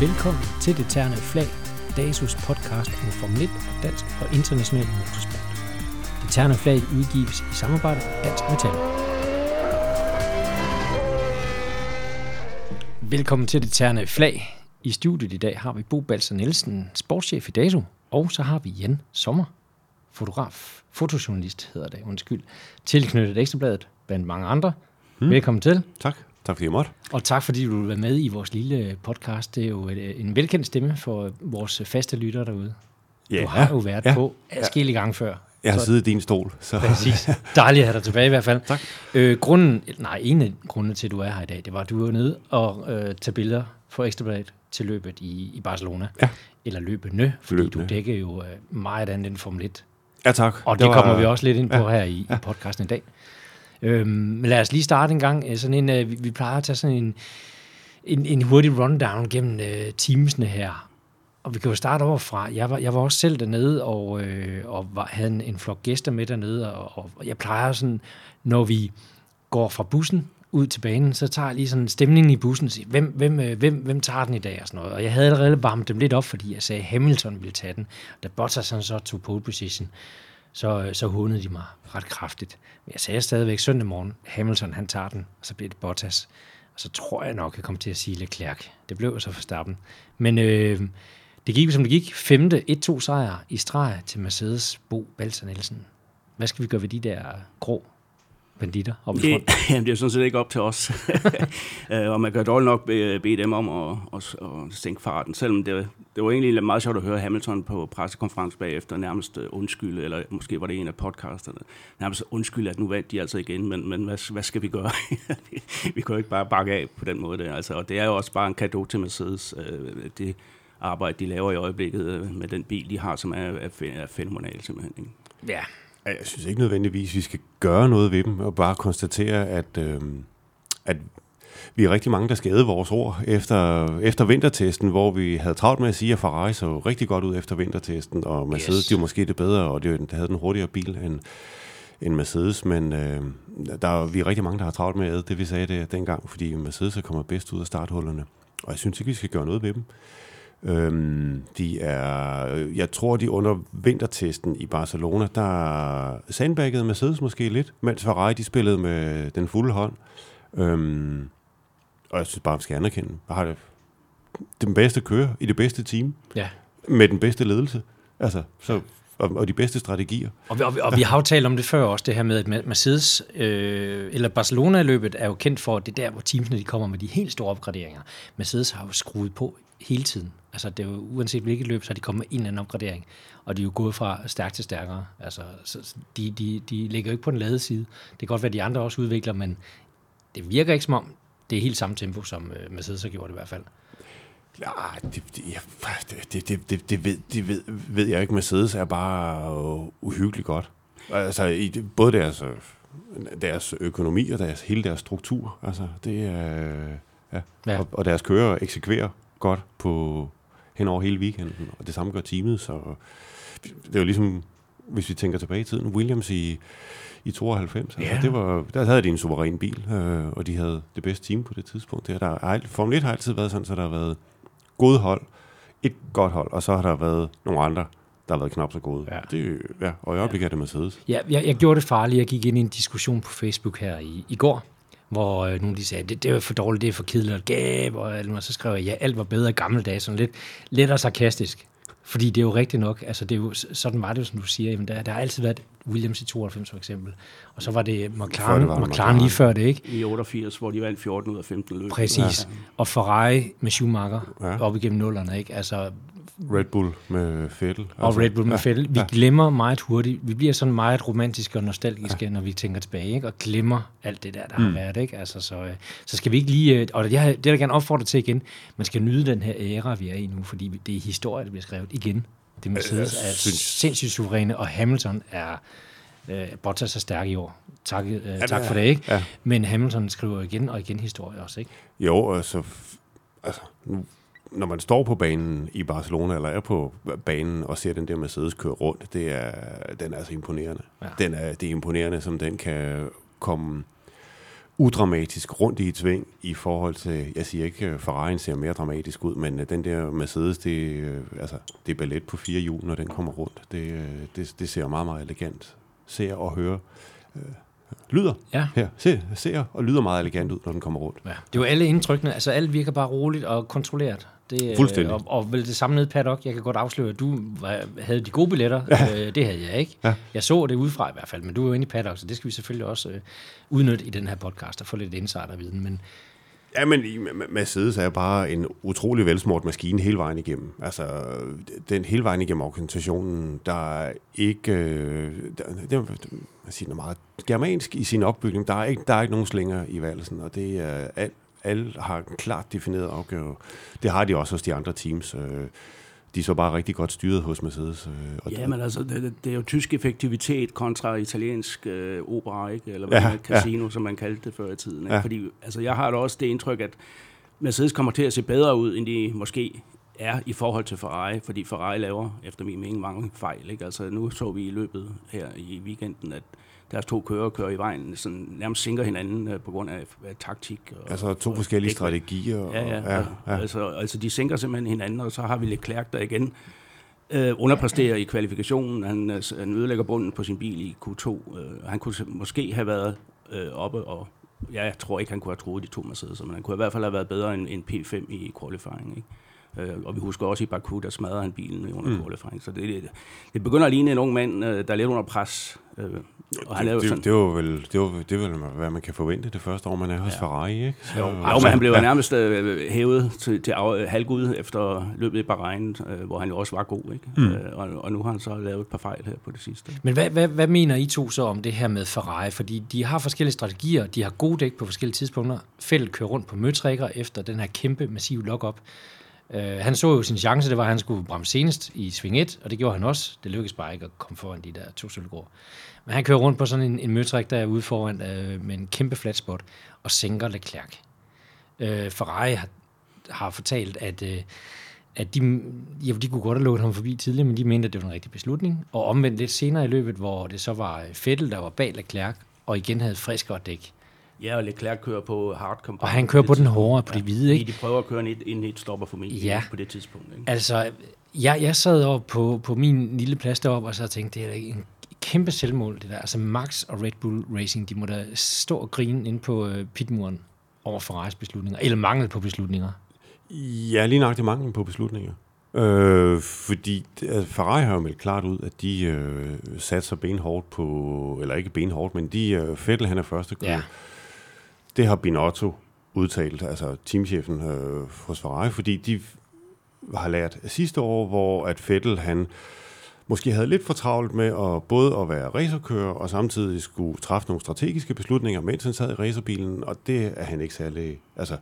Velkommen til Det Terne Flag, DASUS podcast om Formel 1 og dansk og international motorsport. Det Terne Flag udgives i samarbejde med Dansk Metal. Velkommen til Det Terne Flag. I studiet i dag har vi Bo Balser Nielsen, sportschef i DASU, og så har vi Jan Sommer, fotograf, fotojournalist hedder det, undskyld, tilknyttet Ekstrabladet blandt mange andre. Hmm. Velkommen til. Tak. Tak fordi jeg måtte. Og tak fordi du vil være med i vores lille podcast. Det er jo en velkendt stemme for vores faste lyttere derude. Ja. Du har jo været Ja. på adskillige gange før. Jeg har Så- siddet i din stol. Så. Præcis. Dejligt at have dig tilbage i hvert fald. Tak. Øh, grunden, nej, en af grundene til, at du er her i dag, det var, at du var nede og øh, tage billeder for Ekstrabladet til løbet i, i Barcelona. Ja. Eller løbende, fordi Løbende. du dækker jo øh, meget andet end Formel 1. Ja, tak. Og det, det var- kommer vi også lidt ind på ja, her i, i podcasten i dag. Øhm, men lad os lige starte en gang. Sådan en, øh, vi, vi plejer at tage sådan en, en, en hurtig rundown gennem øh, teamsene her. Og vi kan jo starte overfra. Jeg var, jeg var også selv dernede, og, øh, og var, havde en, en flok gæster med dernede. Og, og jeg plejer sådan, når vi går fra bussen ud til banen, så tager jeg lige sådan stemningen i bussen og siger, hvem, hvem, øh, hvem, hvem tager den i dag og sådan noget. Og jeg havde allerede varmet dem lidt op, fordi jeg sagde, at Hamilton ville tage den. Da Bottas han så tog pole position, øh, så øh, så hundede de mig ret kraftigt. Men jeg sagde stadigvæk søndag morgen, Hamilton han tager den, og så bliver det Bottas. Og så tror jeg nok, jeg kommer til at sige Leclerc. Det blev jo så for starten. Men øh, det gik, som det gik. Femte 1-2 sejr i streg til Mercedes Bo Balser Nielsen. Hvad skal vi gøre ved de der grå banditter oppe i Det, front? jamen, det er jo sådan set ikke op til os. Øh, og man kan dårligt nok bede, dem om at, at, at sænke farten, selvom det, det var egentlig meget sjovt at høre Hamilton på pressekonference bagefter nærmest øh, undskylde, eller måske var det en af podcasterne, nærmest undskylde, at nu vandt de altså igen, men, men hvad, hvad skal vi gøre? vi kan jo ikke bare bakke af på den måde. Der. Altså, og det er jo også bare en kado til Mercedes, øh, det arbejde, de laver i øjeblikket med den bil, de har, som er, er, fæ- fænomenal simpelthen. Ikke? Ja, Jeg synes ikke nødvendigvis, vi skal gøre noget ved dem, og bare konstatere, at, øh, at vi er rigtig mange, der skal æde vores ord efter, efter vintertesten, hvor vi havde travlt med at sige, at Ferrari så rigtig godt ud efter vintertesten, og Mercedes, Yes. de var måske det bedre, og de havde den hurtigere bil end, end Mercedes, men øh, der er, vi er rigtig mange, der har travlt med at det, vi sagde det dengang, fordi Mercedes er kommet bedst ud af starthullerne, og jeg synes ikke, vi skal gøre noget ved dem. Øhm, de er, jeg tror, de under vintertesten i Barcelona, der sandbaggede Mercedes måske lidt, mens Ferrari de spillede med den fulde hånd. Øhm, og jeg synes bare, vi skal anerkende, har det den bedste kører i det bedste team, ja. med den bedste ledelse, altså, så, og, og de bedste strategier. Og vi, og, vi, og vi har jo talt om det før også, det her med, at Mercedes, øh, eller Barcelona-løbet er jo kendt for, at det er der, hvor teamsene de kommer med de helt store opgraderinger. Mercedes har jo skruet på hele tiden. Altså, det er jo, uanset hvilket løb, så har de kommet med en eller anden opgradering. Og de er jo gået fra stærk til stærkere. Altså, så, de, de, de ligger jo ikke på den lade side. Det kan godt være, at de andre også udvikler, men det virker ikke som om, det er helt samme tempo, som øh, Mercedes har gjort i hvert fald. Ja, det, det, det, det, det, det, ved, det ved, ved jeg ikke. Mercedes er bare øh, uhyggeligt godt. Altså, i, både deres, øh, deres økonomi og deres, hele deres struktur. Altså, det er... Ja. Ja. ja. Og, og deres kører eksekverer godt på hen over hele weekenden, og det samme gør teamet, så det er jo ligesom, hvis vi tænker tilbage i tiden, Williams i, i 92, altså, Ja. det var, der havde de en suveræn bil, øh, og de havde det bedste team på det tidspunkt. Det, er der, er Formel 1 har altid været sådan, så der har været gode hold, et godt hold, og så har der været nogle andre, der har været knap så gode. Ja. Det, ja, og i øjeblikket er det Mercedes. Ja, jeg, jeg gjorde det farligt. Jeg gik ind i en diskussion på Facebook her i, i går, hvor øh, nogle de sagde, det, det er for dårligt, det er for kedeligt, og gab, og, og så skrev jeg, ja, alt var bedre i gamle dage, sådan lidt, lidt og sarkastisk. Fordi det er jo rigtigt nok, altså det er jo, sådan var det jo, som du siger, jamen der, der har altid været Williams i 92 for eksempel, og så var det McLaren, det var det McLaren lige før det, ikke? I 88, hvor de vandt 14 ud af 15 løb. Præcis. Ja. Og Ferrari med Schumacher. Ja. op igennem nullerne, ikke? Altså, Red Bull med Vettel. og Red Bull med ja, Vettel. Vi ja. glemmer meget hurtigt. Vi bliver sådan meget romantiske og nostalgiske, ja. når vi tænker tilbage, ikke? og glemmer alt det der, der mm. har været. Ikke? Altså, så, øh, så skal vi ikke lige... øh, Og det, har- det er jeg gerne opfordre til igen. Man skal nyde den her æra, vi er i nu, fordi det er historie, der bliver skrevet igen. Det Mercedes jeg er synes- sindssygt suveræne, og Hamilton er... Øh, Bottas er stærk i år. Tak, øh, tak er- for det, ikke? ja. Men Hamilton skriver igen og igen historie også, ikke? Jo, altså, altså nu, når man står på banen i Barcelona, eller er på banen og ser den der Mercedes køre rundt, det er, den er altså imponerende. Ja. Den er, det er imponerende, som den kan komme udramatisk rundt i et sving i forhold til, jeg siger ikke, at Ferrari ser mere dramatisk ud, men øh, den der Mercedes, det, øh, altså, det er ballet på fire hjul, når den kommer rundt. Det, øh, det, det ser meget, meget elegant. Ser og hører. Lyder Ja. her. Ser, ser og lyder meget elegant ud, når den kommer rundt. Ja. Det er jo alle indtrykkene, altså alt virker bare roligt og kontrolleret. Det, øh, Fuldstændig. Og, og vel det samme nede paddock. Jeg kan godt afsløre, at du havde de gode billetter. Ja. Øh, det havde jeg ikke. Ja. Jeg så det udefra i hvert fald, men du er jo inde i paddock, så det skal vi selvfølgelig også øh, udnytte i den her podcast og få lidt insiderviden. Men Ja, men Mercedes er bare en utrolig velsmurt maskine hele vejen igennem. Altså, den hele vejen igennem organisationen, der er ikke... Der, det er man siger, noget meget germansk i sin opbygning. Der er ikke, der er ikke nogen slinger i valgelsen, og det er alt, alle har en klart defineret opgave. Det har de også hos de andre teams. Øh, de så bare rigtig godt styret hos Mercedes. Øh, og Ja, men altså, det, det er jo tysk effektivitet kontra italiensk øh, opera, ikke? eller hvad Ja, ja, casino, ja. som man kaldte det før i tiden. Ikke? Ja. Fordi altså, jeg har da også det indtryk, at Mercedes kommer til at se bedre ud, end de måske er i forhold til Ferrari, fordi Ferrari laver, efter min mening, mange fejl. Ikke? Altså, nu så vi i løbet her i weekenden, at deres to kører kører i vejen, sådan nærmest sinker hinanden øh, på grund af, af taktik. Og, altså to og forskellige dækvægt. strategier. Og, Ja, ja. ja, ja. Altså, altså, de sænker simpelthen hinanden, og så har vi Leclerc, der igen øh, underpræsterer i kvalifikationen. Han, øh, han ødelægger bunden på sin bil i Q2. Øh, han kunne måske have været øh, oppe, og ja, jeg tror ikke, han kunne have troet de to Mercedes, men han kunne i hvert fald have været bedre end, end P5 i qualifying. Ikke? Øh, og vi husker også i Baku, der smadrede han bilen under mm. qualifying. Så det, det, det begynder at ligne en ung mand, øh, der er lidt under pres. Øh, og han er jo det, sådan, det, det, var vel, det, var, det var vel, hvad man kan forvente det første år, man er hos ja. Ferrari, ikke? Så, Jo, jo, men han blev jo nærmest øh, hævet til, til af, halvgud efter løbet i Bahrain, øh, hvor han jo også var god. Ikke? Mm. Øh, og, og nu har han så lavet et par fejl her på det sidste. Men hvad, hvad, hvad mener I to så om det her med Ferrari? Fordi de har forskellige strategier, de har gode dæk på forskellige tidspunkter. Fældt kører rundt på møtrækker efter den her kæmpe, massive lock-up. Øh, han så jo sin chance, det var, at han skulle bremse senest i sving 1, og det gjorde han også. Det lykkedes bare ikke at komme foran de der to sølvgård. Men han kører rundt på sådan en, en møtræk, der er ude foran øh, med en kæmpe flat spot, og sænker Leclerc. Øh, Ferrari har, har fortalt, at, øh, at de, ja, de kunne godt have lukket ham forbi tidligere, men de mente, at det var en rigtig beslutning. Og omvendt lidt senere i løbet, hvor det så var Fettel, der var bag Leclerc, og igen havde friskere dæk. Ja, og Leclerc kører på hard compound. Og han kører på den tidspunkt. hårde, på de hvide, Fordi ikke? de prøver at køre en et, en et stopper formentlig Ja. på det tidspunkt. Ikke? Altså, jeg, jeg sad over på, på min lille plads deroppe, og så tænkte, det er en kæmpe selvmål, det der. Altså Max og Red Bull Racing, de må da stå og grine ind på øh, pitmuren over Ferraris beslutninger, eller mangel på beslutninger. Ja, lige nok det mangel på beslutninger. Øh, fordi det- altså, Ferrari har jo meldt klart ud, at de øh, satser benhårdt på, eller ikke benhårdt, men de, øh, Vettel han er første kører. Ja. Det har Binotto udtalt, altså teamchefen øh, hos Ferrari, fordi de har lært sidste år, hvor at Vettel han måske havde lidt for travlt med at både at være racerkører og samtidig skulle træffe nogle strategiske beslutninger, mens han sad i racerbilen, og det er han ikke særlig... Altså,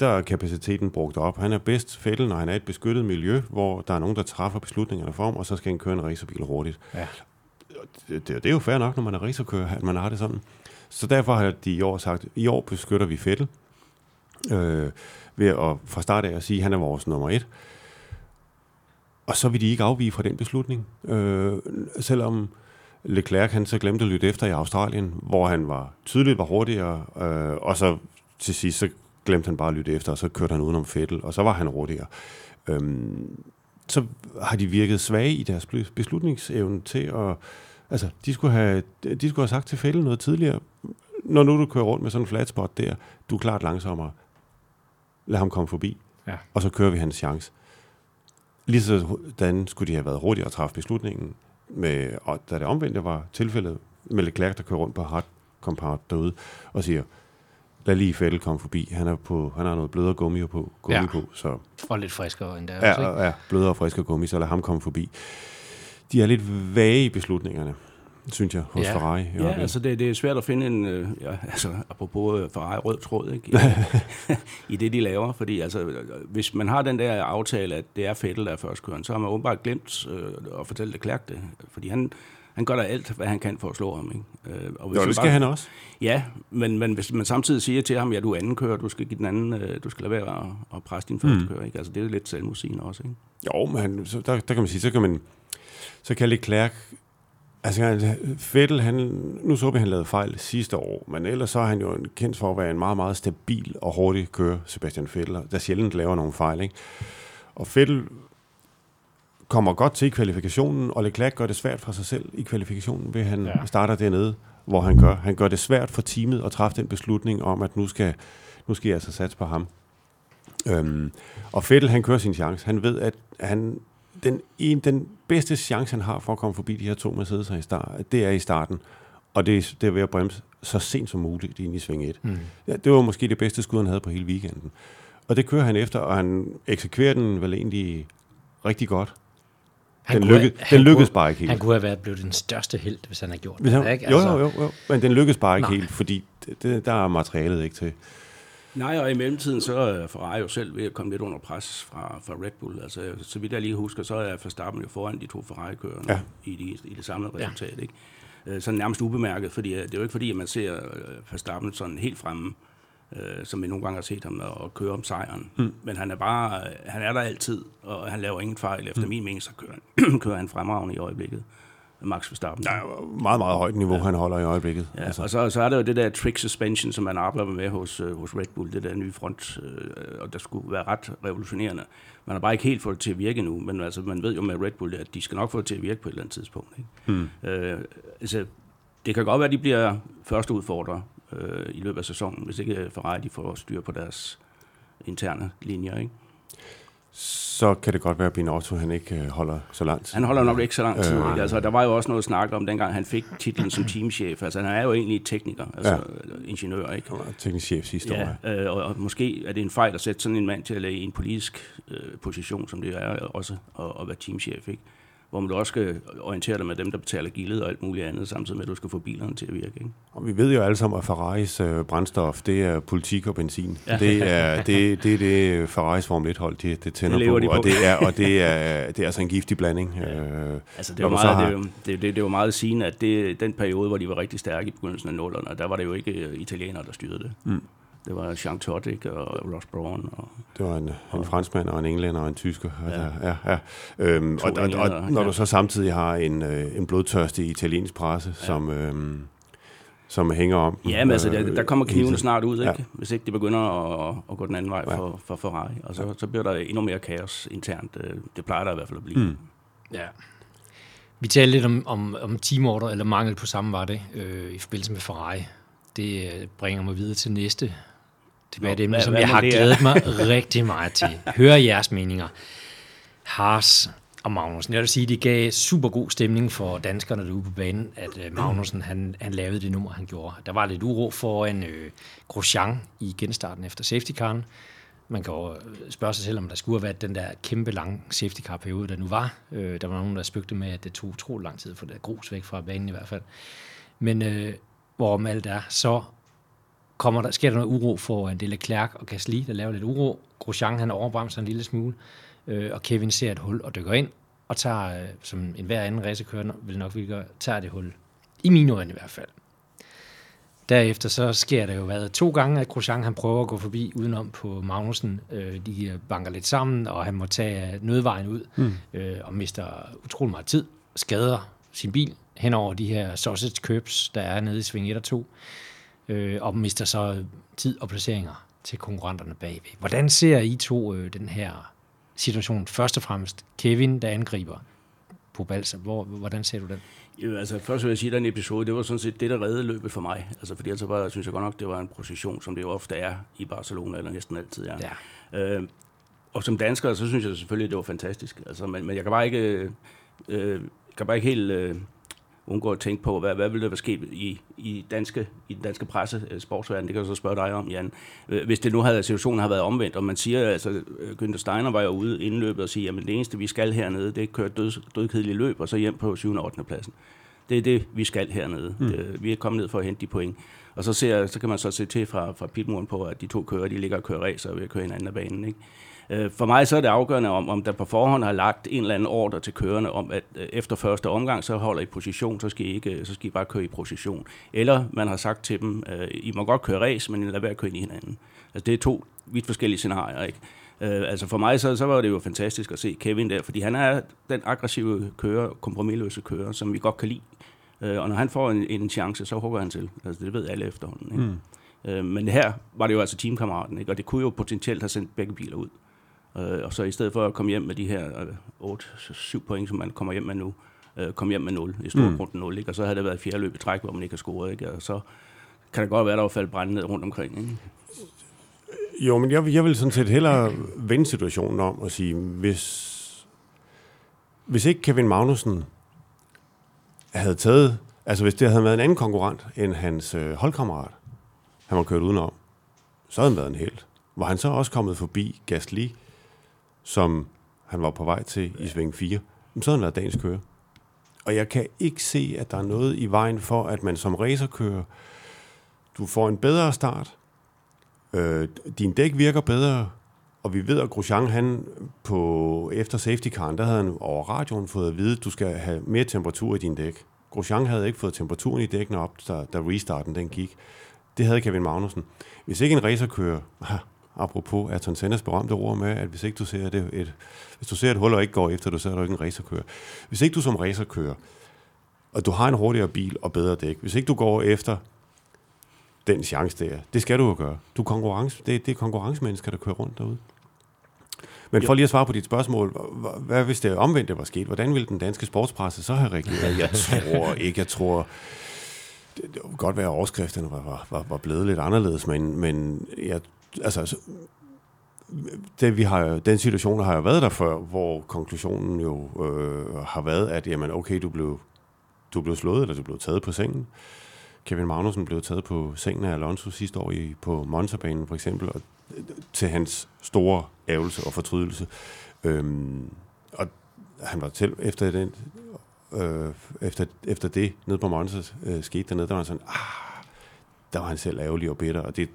der er kapaciteten brugt op. Han er bedst fælde, når han er i et beskyttet miljø, hvor der er nogen, der træffer beslutningerne for ham, og så skal han køre en racerbil hurtigt. Ja. Det, det, det er jo fair nok, når man er racerkører, at man har det sådan. Så derfor har de i år sagt, i år beskytter vi Fettel, øh, ved at fra start af at sige, at han er vores nummer et. Og så vil de ikke afvige fra den beslutning. Øh, selvom Leclerc han så glemte at lytte efter i Australien, hvor han var tydeligt var hurtigere, øh, og så til sidst så glemte han bare at lytte efter, og så kørte han udenom Fettel, og så var han hurtigere. Øhm, så har de virket svage i deres beslutningsevne til at... Altså, de skulle have, de skulle have sagt til Fettel noget tidligere. Når nu du kører rundt med sådan en flat spot der, du er klart langsommere. Lad ham komme forbi, Ja. og så kører vi hans chance. Lige sådan skulle de have været hurtigere at træffe beslutningen, med, og da det omvendte var tilfældet med Leclerc, der kører rundt på hard compound derude, og siger, lad lige Fettel komme forbi. Han, er på, han har noget blødere gummi på, gummi Ja. på så Og lidt friskere end der. Ja, også, ikke? ja, ja, blødere og friskere gummi, så lad ham komme forbi. De er lidt vage i beslutningerne, synes jeg, hos Ja. Ferrari. Ja, øjeblikket. altså det, det er svært at finde en, øh, ja, altså apropos øh, Ferrari rød tråd, ikke? I, det, de laver. Fordi altså, øh, hvis man har den der aftale, at det er Fettel, der er førstkøren, så har man åbenbart glemt øh, at fortælle Leclerc det. Fordi han, han gør da alt, hvad han kan for at slå ham. Ikke? Øh, og hvis jo, det skal bare- han også. Ja, men, men hvis man samtidig siger til ham, ja, du er anden kører, du skal give den anden, øh, du skal lade være at, at presse din første kører, ikke? Altså, det er lidt selvmodsigende også, ikke? Jo, men han- så, der, der kan man sige, så kan man, så kan Leclerc Altså, Fettel, han, nu så vi, han lavede fejl sidste år, men ellers så er han jo kendt for at være en meget, meget stabil og hurtig kører, Sebastian Fettel, der sjældent laver nogle fejl, ikke? Og Fettel kommer godt til i kvalifikationen, og Leclerc gør det svært for sig selv i kvalifikationen, ved han ja. starter dernede, hvor han gør. Han gør det svært for teamet at træffe den beslutning om, at nu skal, nu skal jeg altså satse på ham. Øhm, og Fettel, han kører sin chance. Han ved, at han, den, en, den bedste chance, han har for at komme forbi de her to Mercedes i start, det er i starten. Og det, det er ved at bremse så sent som muligt ind i sving 1. Mm. Ja, det var måske det bedste skud, han havde på hele weekenden. Og det kører han efter, og han eksekverer den vel egentlig rigtig godt. Han den, lykke, have- den lykkedes kunne- bare ikke helt. Han kunne have været blevet den største held, hvis han havde gjort Hvis han, det. Ikke? jo, jo, jo, jo, men den lykkedes bare ikke Nej. helt, fordi det, det, der er materialet ikke til. Nej, og i mellemtiden så er Ferrari jo selv ved at komme lidt under pres fra, fra Red Bull. Altså, så vidt jeg lige husker, så er Verstappen jo foran de to Ferrari-kørerne Ja. ja. i, de, i det samlede resultat. Ikke? Øh, Sådan nærmest ubemærket, fordi øh, det er jo ikke fordi, at man ser øh, Verstappen sådan helt fremme, øh, som vi nogle gange har set ham og køre om sejren. Mm. Men han er bare, han er der altid, og han laver ingen fejl. Efter mm. min mening, så kører han, kører han fremragende i øjeblikket. Max Verstappen. Er jo meget, meget højt niveau, ja. han holder i øjeblikket. Ja, altså. og så, så er der jo det der trick suspension, som man arbejder med hos, øh, hos Red Bull, det der nye front, øh, og der skulle være ret revolutionerende. Man har bare ikke helt fået det til at virke nu, men altså, man ved jo med Red Bull, at de skal nok få det til at virke på et eller andet tidspunkt. Ikke? Hmm. Øh, altså, det kan godt være, at de bliver første udfordrer øh, i løbet af sæsonen, hvis ikke Ferrari de får styr på deres interne linjer. Ikke? Så kan det godt være, at Binotto han ikke øh, holder så langt. Han holder nok ikke så lang tid. Øh. Altså, der var jo også noget snak om, dengang han fik titlen som teamchef. Altså, han er jo egentlig tekniker, altså Ja. ingeniør, ikke? Han var teknisk chef sidste år. Ja, øh, og, og måske er det en fejl at sætte sådan en mand til at lægge i en politisk øh, position, som det er også at, at være teamchef, ikke? Hvor man også skal orientere dig med dem, der betaler gildet og alt muligt andet, samtidig med, at du skal få bilerne til at virke. Ikke? Og vi ved jo alle sammen, at Ferraris øh, brændstof, det er politik og benzin. Ja. Det, er, det, det er det, Ferraris Formel 1-hold, det, det tænder Det på, de på. Og det er, og det er, det er altså en giftig blanding. Ja. Øh, Altså, det var, meget, har- det, det, det, det var meget sigende, at det, den periode, hvor de var rigtig stærke i begyndelsen af nullerne, der var det jo ikke øh, italienere, der styrede det. Mm. Det var Jean Todt ikke, og Ross Brawn. Og, det var en, en franskmand og en englænder og en tysker. Ja. Ja. Der, ja, ja. Øhm, og, og, og når ja. du så samtidig har en, øh, en blodtørstig italiensk presse, ja. som, øh, som hænger om. Ja, men altså, øh, der, der kommer kniven snart ud, ikke? Ja. Ja. hvis ikke det begynder at, at gå den anden vej Ja. for, for Ferrari. Og så, så bliver der endnu mere kaos internt. Øh, Det plejer der i hvert fald at blive. Mm. Ja. Vi talte lidt om, om, om teamorder, eller mangel på samme var det, øh, i forbindelse med Ferrari. Det øh, bringer mig videre til næste debatemne, hvad- som hvad jeg må har det glædet mig rigtig meget til. Høre jeres meninger. Haas og Magnussen. Jeg vil sige, det gav super god stemning for danskerne derude på banen, at øh, Magnussen han, han lavede det nummer, han gjorde. Der var lidt uro foran øh, Grosjean i genstarten efter safety caren. Man kan jo spørge sig selv, om der skulle have været den der kæmpe lange safety car periode, der nu var. Øh, der var nogen, der spøgte med, at det tog utrolig lang tid for det grus væk fra banen i hvert fald. Men øh, hvorom alt er, så kommer der, sker der noget uro for en del af Leclerc og Gasly, der laver lidt uro. Grosjean han overbremser en lille smule, øh, og Kevin ser et hul og dykker ind, og tager, øh, som en hver anden racerkører vil nok vil gøre, tager det hul. I mine øjne i hvert fald. Derefter så sker der jo hvad, to gange, at Grosjean han prøver at gå forbi udenom på Magnussen. Øh, de øh, banker lidt sammen, og han må tage nødvejen ud mm. øh, og mister utrolig meget tid. Skader sin bil hen over de her sausage curbs, der er nede i sving 1 og 2 øh, og mister så tid og placeringer til konkurrenterne bagved. Hvordan ser I to øh, den her situation? Først og fremmest Kevin, der angriber på Balsa. Hvor, hvordan ser du den? Jo, altså, først vil jeg sige, at den episode, det var sådan set det, der reddede løbet for mig. Altså, fordi ellers var, synes jeg godt nok, det var en procession, som det jo ofte er i Barcelona, eller næsten altid er. Ja. Øh, og som dansker, så synes jeg selvfølgelig, det var fantastisk. Altså, men, men jeg kan bare ikke, øh, øh, kan bare ikke helt øh, undgå at tænke på, hvad, hvad ville der være sket i, i, danske, i den danske presse, øh, sportsverden. Det kan jeg så spørge dig om, Jan. Øh, Hvis det nu havde, situationen havde været omvendt, og man siger, altså, øh, Günther Steiner var jo ude inden løbet og siger, at det eneste, vi skal hernede, det er at køre død, dødkedeligt løb, og så hjem på 7. og 8. pladsen. Det er det, vi skal hernede. Mm. Det, vi er kommet ned for at hente de point. Og så, ser, så kan man så se til fra, fra pitmuren på, at de to kører, de ligger og kører racer og ved at køre hinanden af banen. Ikke? Øh, For mig så er det afgørende, om, om der på forhånd har lagt en eller anden ordre til kørerne om, at øh, efter første omgang, så holder I position, så skal I, ikke, så skal I bare køre i position. Eller man har sagt til dem, øh, I må godt køre race, men lad være at køre ind i hinanden. Altså det er to vidt forskellige scenarier, ikke? Øh, altså for mig så, så var det jo fantastisk at se Kevin der, fordi han er den aggressive kører, kompromilløse kører, som vi godt kan lide. Øh, og når han får en, en chance, så hugger han til. Altså, det ved alle efterhånden. Ikke? Mm. Øh, men her var det jo altså teamkammeraten, ikke? og det kunne jo potentielt have sendt begge biler ud. Øh, og så i stedet for at komme hjem med de her øh, 8-7 point, som man kommer hjem med nu, øh, komme hjem med 0, i stor mm. 0, ikke? og så havde det været fjerde løb i træk, hvor man ikke har scoret, ikke? og så kan det godt være, at der var faldet brænde ned rundt omkring. Ikke? Jo, men jeg, jeg vil sådan set hellere vende situationen om og sige, hvis, hvis ikke Kevin Magnussen havde taget, altså hvis det havde været en anden konkurrent end hans øh, holdkammerat, han var kørt udenom, så havde han været en helt. Var han så også kommet forbi Gasly, som han var på vej til i sving 4, så havde han været dagens kører. Og jeg kan ikke se, at der er noget i vejen for, at man som racerkører, du får en bedre start, øh, din dæk virker bedre, og vi ved, at Grosjean, han på, efter safety car, der havde han over radioen fået at vide, at du skal have mere temperatur i din dæk. Grosjean havde ikke fået temperaturen i dækkene op, da, da restarten den gik. Det havde Kevin Magnussen. Hvis ikke en racerkører, apropos Ayrton Sennas berømte ord med, at hvis ikke du ser det, et, hvis du ser et hul og ikke går efter det, så er du ikke en racerkører. Hvis ikke du som racerkører, og du har en hurtigere bil og bedre dæk, hvis ikke du går efter den chance der, det skal du jo gøre. Du er konkurrence, det, det er konkurrencemennesker, der kører rundt derude. Men for lige at svare på dit spørgsmål, hvad hvis det omvendte var sket? Hvordan ville den danske sportspresse så have reageret? Jeg tror ikke, jeg tror... Det, det kunne godt være, at overskrifterne var, var, var blevet lidt anderledes, men, men jeg, altså, det, vi har, den situation har jo været der før, hvor konklusionen jo øh, har været, at jamen, okay, du blev, du blev slået, eller du blev taget på sengen. Kevin Magnussen blev taget på sengen af Alonso sidste år i, på Monza-banen for eksempel, og øh, til hans store ævelse og fortrydelse. Øhm, og han var til, efter den, øh, efter, efter det, nede på Monza øh, skete dernede, der var han sådan, ah, der var han selv ærgerlig og bitter, og det,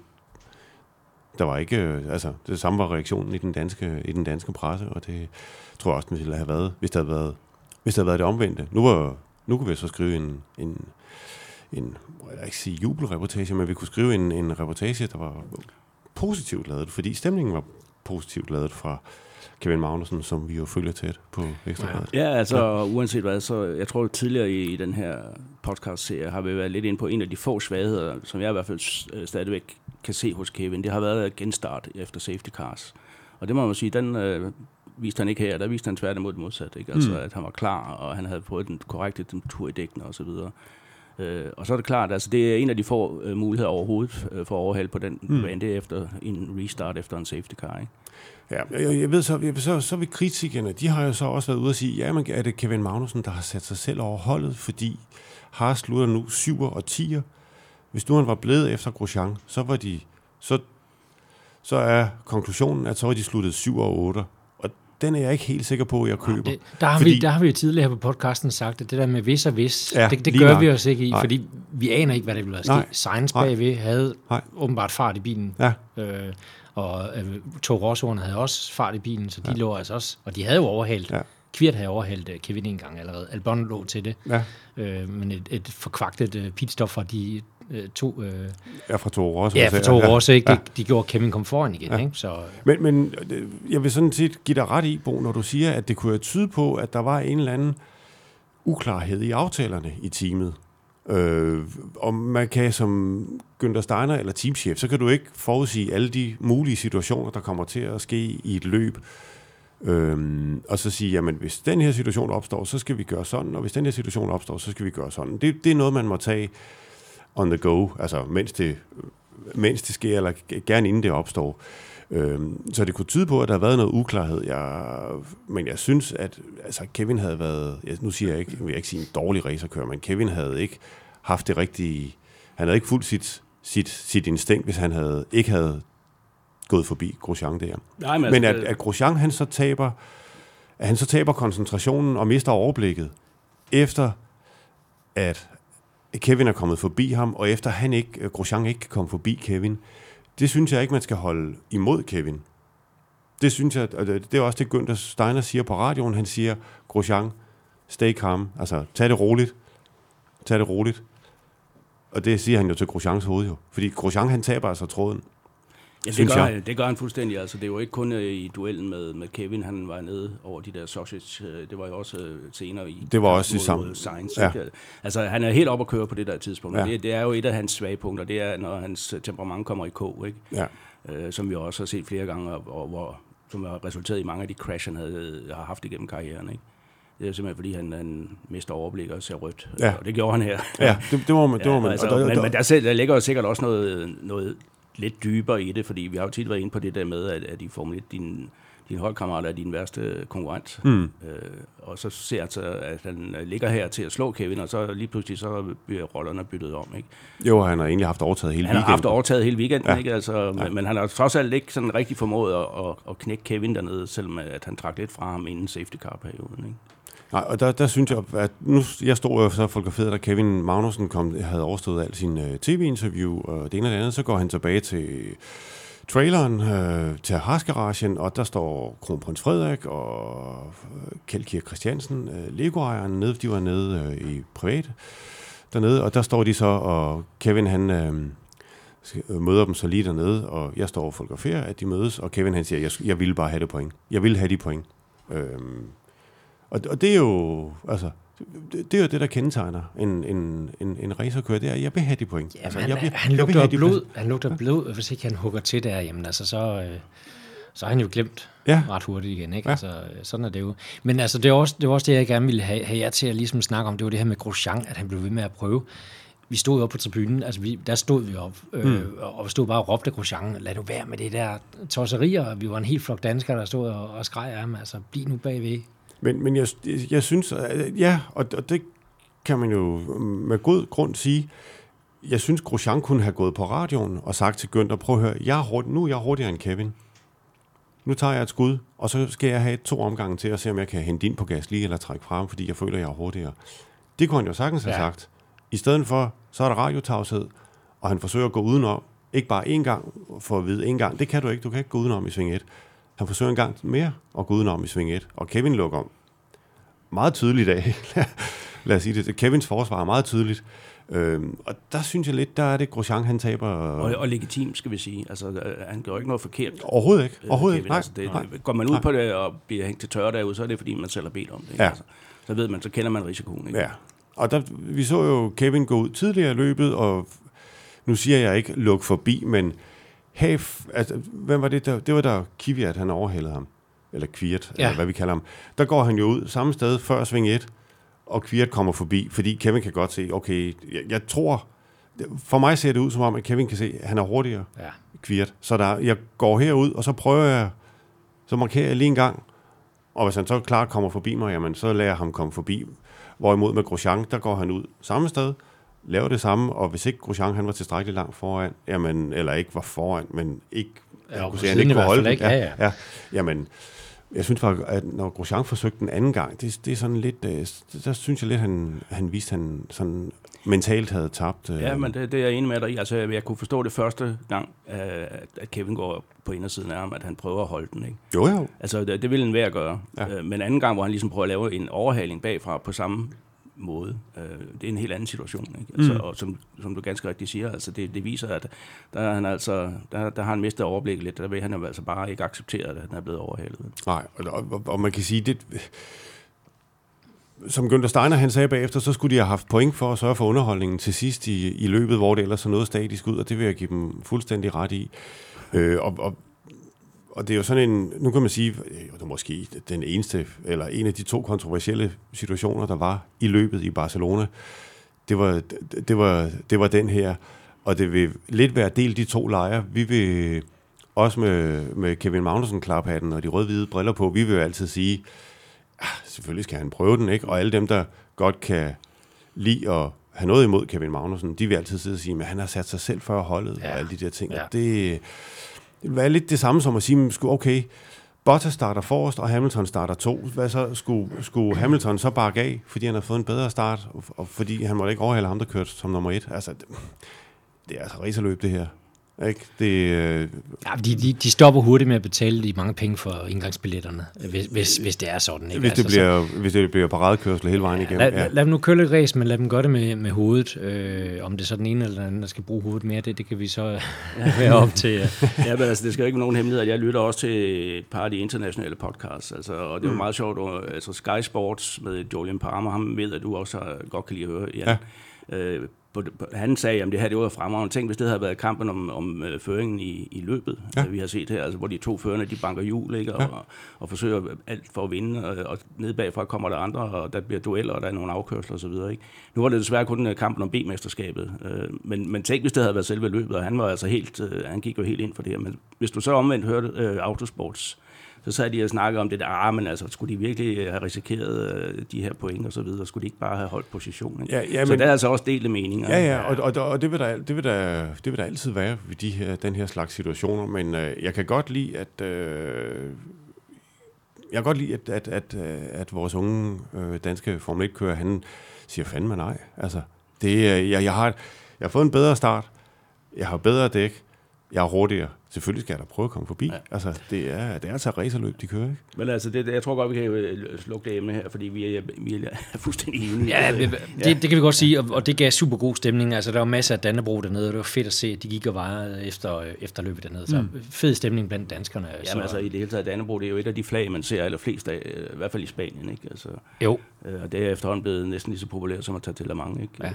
der var ikke, øh, altså, det samme var reaktionen i den danske, i den danske presse, og det tror jeg også, den ville have været, hvis det havde været, hvis det havde været det omvendte. Nu, var, nu kunne vi så skrive en, en, en jeg ikke sige jubelreportage, men vi kunne skrive en, en reportage, der var positivt lavet, fordi stemningen var positivt lavet fra Kevin Magnussen, som vi jo følger tæt på Ekstrabladet. Ja, altså ja. uanset hvad, så jeg tror tidligere i, i den her podcast-serie har vi været lidt inde på en af de få svagheder, som jeg i hvert fald øh, stadigvæk kan se hos Kevin. Det har været genstart efter safety cars. Og det må man sige, den øh, viste han ikke her, der viste han tværtimod det modsatte. Ikke? Altså, mm. at han var klar, og han havde fået den korrekte temperatur i dækkene og så videre. Øh, og så er det klart, altså det er en af de få øh, muligheder overhovedet øh, for at overhale på den mm. bane, er efter en restart efter en safety car, ikke? Ja, jeg, jeg ved så, jeg, så, så vil kritikerne, de har jo så også været ude og sige, ja, men er det Kevin Magnussen, der har sat sig selv over holdet, fordi Haas slutter nu 7 og 10'er. Hvis nu han var blevet efter Grosjean, så var de, så, så er konklusionen, at så var de sluttet 7 og 8 den er jeg ikke helt sikker på, at jeg køber. Det, der, har fordi, vi, der har vi jo tidligere her på podcasten sagt, at det der med vis og vis, ja, det, det gør nok. vi os ikke i, Nej. fordi vi aner ikke, hvad det ville være sket. Science bagved havde Nej. åbenbart fart i bilen. Ja. Øh, og øh, to Rossoerne havde også fart i bilen, så de ja. lå altså også, og de havde jo overhældt. Ja. Kvirt havde overhældt uh, Kevin en gang allerede. Albon lå til det. Ja. Øh, men et, et forkvagtet uh, pitstop fra de øh, to... Øh, ja, fra to Rosso. Ja, fra to Rosso, ikke? Ja. De, de gjorde Kevin kom foran igen, ja. ikke? Så, men, men øh, jeg vil sådan set give dig ret i, Bo, når du siger, at det kunne tyde på, at der var en eller anden uklarhed i aftalerne i teamet. Øh, og man kan som Günther Steiner eller teamchef, så kan du ikke forudsige alle de mulige situationer, der kommer til at ske i et løb. Øhm, og så sige, jamen hvis den her situation opstår, så skal vi gøre sådan, og hvis den her situation opstår, så skal vi gøre sådan. Det, det er noget, man må tage on the go, altså mens det, mens det sker, eller gerne inden det opstår. Øhm, så det kunne tyde på, at der har været noget uklarhed. Jeg, men jeg synes, at altså, Kevin havde været, nu siger jeg ikke, jeg vil ikke sige en dårlig racerkører, men Kevin havde ikke haft det rigtige, han havde ikke fuldt sit, sit, sit instinkt, hvis han havde, ikke havde gået forbi Grosjean der. Nej, men, men altså, at, at Grosjean han så taber, at han så taber koncentrationen og mister overblikket, efter at Kevin er kommet forbi ham, og efter han ikke, øh, Grosjean ikke kan komme forbi Kevin, det synes jeg ikke, man skal holde imod Kevin. Det synes jeg, og det er også det, Günther Steiner siger på radioen. Han siger, Grosjean, stay calm, altså tag det roligt. Tag det roligt. Og det siger han jo til Grosjeans hoved jo. Fordi Grosjean, han taber altså tråden. Ja, det gør, jeg. det gør han fuldstændig. Altså, det jo ikke kun øh, i duellen med, med Kevin, han var nede over de der sausage. øh, Det var jo også øh, senere i Det var også i sammen- Sainz, ja. ikke? Altså, han er helt op at køre på det der tidspunkt. Ja. Det, det, er jo et af hans svage punkter. Det er, når hans temperament kommer i kog, ikke? Ja. Øh, som vi også har set flere gange, og, og hvor, som har resulteret i mange af de crash, han havde, har haft igennem karrieren. Ikke? Det er simpelthen, fordi han, han mister overblik og ser rødt. Ja. Og det gjorde han her. Ja, det, det må man. Det må man. altså, og der- men, der- men der, der ligger jo sikkert også noget, noget lidt dybere i det, fordi vi har jo tit været inde på det der med, at, at i Formel 1, din, din holdkammerat er din værste konkurrent. Mm. Øh, og så ser han så, at han ligger her til at slå Kevin, og så lige pludselig så bliver rollerne byttet om. Ikke? Jo, han har egentlig haft overtaget hele Han har haft weekenden. overtaget hele weekenden, Ja. ja. ikke? Altså, men, men han har trods alt ikke sådan rigtig formået at, at, at knække Kevin dernede, selvom at han trak lidt fra ham inden safety car-perioden. Ikke? Nej, og der, der synes jeg, at nu, jeg stod jo så fotograferet, da Kevin Magnussen kom, havde overstået alt sin øh, tv-interview, og det ene og det andet, så går han tilbage til traileren, øh, til Harsgaragen, og der står kronprins Frederik og øh, Kjeld Kirk Christiansen, øh, Lego-ejeren, nede, de var nede øh, i privat dernede, og der står de så, og Kevin han... Øh, øh, møder dem så lige dernede, og jeg står og fotograferer, at de mødes, og Kevin han siger, jeg, jeg ville bare have det point. Jeg ville have de point. Øhm, og, og det er jo, altså, det, det er jo det, der kendetegner en, en, en, en racerkører, det er, jeg vil have de point. Ja, altså, han, jeg han jeg vil lugter blod. Han lugter blod, og hvis ikke han hugger til der, jamen altså, så, øh, så er han jo glemt Ja. ret hurtigt igen. Ikke? Ja. Altså, øh, sådan er det jo. Men altså, det er også det, er også det jeg gerne ville have, have jer til at ligesom snakke om. Det var det her med Grosjean, at han blev ved med at prøve. Vi stod oppe på tribunen, altså vi, der stod vi op, øh, Hmm. og vi stod bare og råbte Grosjean, lad nu være med det der tosserier. Vi var en helt flok danskere, der stod og, og skreg af ham, altså bliv nu bagved. Men, men jeg, jeg synes, at- ja, og, og det kan man jo med god grund sige, jeg synes, Grosjean kunne have gået på radioen og sagt til Günther, prøv at høre, jeg er hurtig, nu er jeg hurtigere end Kevin. Nu tager jeg et skud, og så skal jeg have to omgange til at se, om jeg kan hente ind på gas lige eller trække frem, fordi jeg føler, jeg er hurtigere. Det kunne han jo sagtens have Ja. sagt. I stedet for, så er der radiotavshed, og han forsøger at gå udenom. Ikke bare én gang for at vide en gang. Det kan du ikke. Du kan ikke gå udenom i sving 1. Han forsøger en gang mere at gå udenom i sving 1. Og Kevin lukker meget tydeligt af. Lad os sige det. Kevins forsvar er meget tydeligt. Øhm, og der synes jeg lidt, der er det Grosjean, han taber. Og, og legitim, skal vi sige. Altså, øh, han gør ikke noget forkert. Overhovedet ikke. øh, Overhovedet ikke. Nej, Altså, det, nej. Går man ud Nej. på det og bliver hængt til tørre derude, så er det fordi, man selv har bedt om det. Ikke? Ja. Altså, så ved man, så kender man risikoen. Ikke? Ja, og der, vi så jo Kevin gå ud tidligere i løbet, og nu siger jeg ikke luk forbi, men have, altså, hvem var det der? Det var der Kvyat, han overhældede ham. Eller Kviat. Ja. eller hvad vi kalder ham. Der går han jo ud samme sted før sving 1, og Kviat kommer forbi, fordi Kevin kan godt se, okay, jeg, jeg tror, for mig ser det ud som om, at Kevin kan se, at han er hurtigere, Ja. Kviat. Så der, jeg går herud, og så prøver jeg, så markerer jeg lige en gang, og hvis han så klart kommer forbi mig, jamen, så lader jeg ham komme forbi. Hvorimod med Grosjean, der går han ud samme sted, laver det samme, og hvis ikke Grosjean han var tilstrækkeligt langt foran, jamen, eller ikke var foran, men ikke, Ja, jeg på se, han ikke kunne holde ikke? Ja, ja. ja. Jamen, jeg synes faktisk, at når Grosjean forsøgte den anden gang, det, det er sådan lidt, øh, der synes jeg lidt, han, han viste, at han sådan mentalt havde tabt. øh, Ja, men det, det er jeg enig med dig i. Altså, jeg, jeg kunne forstå det første gang, øh, at Kevin går på indersiden af ham, at han prøver at holde den. Ikke? Jo, jo. Altså, det, det ville en værd gøre. Ja. Ja. Øh, men anden gang, hvor han ligesom prøver at lave en overhaling bagfra på samme måde, øh, det er en helt anden situation. Ikke? Altså, Mm. Og som, som du ganske rigtigt siger, altså, det, det viser, at der, er han altså, der, der har han mistet overblik lidt. Der vil han jo altså bare ikke acceptere, at han er blevet overhalet. Nej, og, og, og man kan sige, det, som Günther Steiner han sagde bagefter, så skulle de have haft point for at sørge for underholdningen til sidst i, i løbet, hvor det ellers så noget statisk ud, og det vil jeg give dem fuldstændig ret i. Øh, og, og, og det er jo sådan en, nu kan man sige, øh, det er måske den eneste, eller en af de to kontroversielle situationer, der var i løbet i Barcelona, det var, det var, det var den her, og det vil lidt være delt de to lejre. Vi vil også med, med Kevin Magnussen klaphatten og de rød-hvide briller på, vi vil jo altid sige, ah, selvfølgelig skal han prøve den, ikke? Og alle dem, der godt kan lide at have noget imod Kevin Magnussen, de vil altid sidde og sige, at han har sat sig selv før holdet ja. Og alle de der ting. Ja. Og det, det vil være lidt det samme som at sige, men okay, Bottas starter forrest, og Hamilton starter to. Hvad så? Skulle, skulle Hamilton så bare af, fordi han har fået en bedre start, og, og fordi han måtte ikke overhale ham, der kørte som nummer et? Altså, det, det er altså racerløb, det her. Ikke? Det, øh, Ja, de, de, de stopper hurtigt med at betale de mange penge for indgangsbilletterne, hvis, hvis, hvis det er sådan. Ikke? hvis, det Altså, så- bliver, hvis det bliver paradekørsel hele vejen igennem. Lad, Ja. lad, dem nu køre lidt race, men lad dem gøre det med, med hovedet. Øh, om det er så den ene eller den anden, der skal bruge hovedet mere, det, det kan vi så være op til. Ja. Ja, men altså, det skal jo ikke være nogen hemmelighed, at jeg lytter også til et par af de internationale podcasts, altså, og det er jo meget sjovt, og, altså Sky Sports med Julian Palmer, ham ved, at du også har, godt kan lide at høre, Jan. Ja. Øh, på, på, han sagde, at det her det var fremragende. Tænk, hvis det havde været kampen om, om øh, føringen i, i løbet, ja. vi har set her, altså, hvor de to førerne, de banker hjul, ikke, og, ja. og, og forsøger alt for at vinde, og, og nede bagfra kommer der andre, og der bliver dueller, og der er nogle afkørsler osv. Ikke? Nu var det desværre kun øh, kampen om B-mesterskabet, øh, men, men tænk, hvis det havde været selve løbet, og han var altså helt, øh, han gik jo helt ind for det her. Men hvis du så omvendt hørte øh, Autosports, så sad de og snakkede om det der, ah, men altså, skulle de virkelig have risikeret øh, de her point og så videre? Skulle de ikke bare have holdt positionen? Ja, ja, så men- der er altså også delte meninger. Ja, ja, og, og, og det, vil der, det, vil der, det vil der altid være ved de her, den her slags situationer, men øh, jeg kan godt lide, at øh, jeg kan godt lide, at, at, at, øh, at vores unge øh, danske Formel 1-kører, han siger fandme nej. Altså, det, jeg, jeg, har, jeg har fået en bedre start, jeg har bedre dæk, jeg er hurtigere. Selvfølgelig skal jeg da prøve at komme forbi. Ja. Altså, det er, det er altså racerløb, de kører, ikke? Men altså, det, jeg tror godt, vi kan øh, slukke det emne her, fordi vi er, vi er fuldstændig enige. Ja, det, det, det kan vi godt sige, og, og det gav super god stemning. Altså, der var masser af Dannebro dernede, og det var fedt at se, at de gik og vejede efter, efter løbet dernede. Så mm. fed stemning blandt danskerne. Jamen altså, i det hele taget, Dannebro, det er jo et af de flag, man ser allerflest af, øh, i hvert fald i Spanien, ikke? Altså, Jo, øh, og det er efterhånden blevet næsten lige så populært som at tage til Le Mans, ikke? Ja.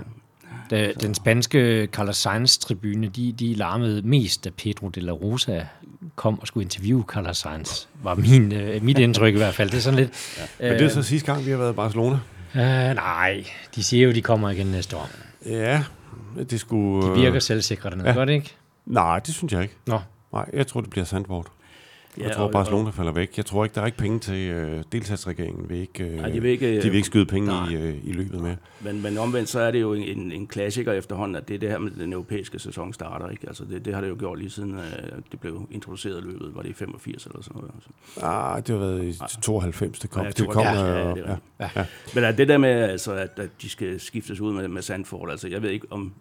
Da, den spanske Carlos Sainz-tribune, de, de larmede mest, da Pedro de la Rosa kom og skulle interviewe Carlos Sainz. Var min, øh, mit indtryk i hvert fald. Det er sådan lidt... Ja. Men det er så sidste gang, vi har været i Barcelona. Øh, nej, de siger jo, de kommer igen næste år. Ja, det skulle... De virker selvsikre dernede, ja. gør det ikke? Nej, det synes jeg ikke. Nå, Nej, jeg tror, det bliver Sandvort. Jeg Ja, tror, og- Barcelona falder væk. Jeg tror ikke, der er ikke penge til øh, delstatsregeringen. Vil ikke, øh, Nej, de vil ikke, de vil ikke skyde penge nej. i, øh, i løbet med. Men, men omvendt så er det jo en, en klassiker efterhånden, at det er det her med den europæiske sæson starter. Ikke? Altså det, det har det jo gjort lige siden øh, det blev introduceret i løbet. Var det i 85 eller sådan noget? Altså. Ah, det har været i 92, det kom. Ja, det kom, ja, øh, ja, det er ja. rigtigt. ja. Men det der med, altså, at, at de skal skiftes ud med, med Sandford, altså jeg ved ikke om...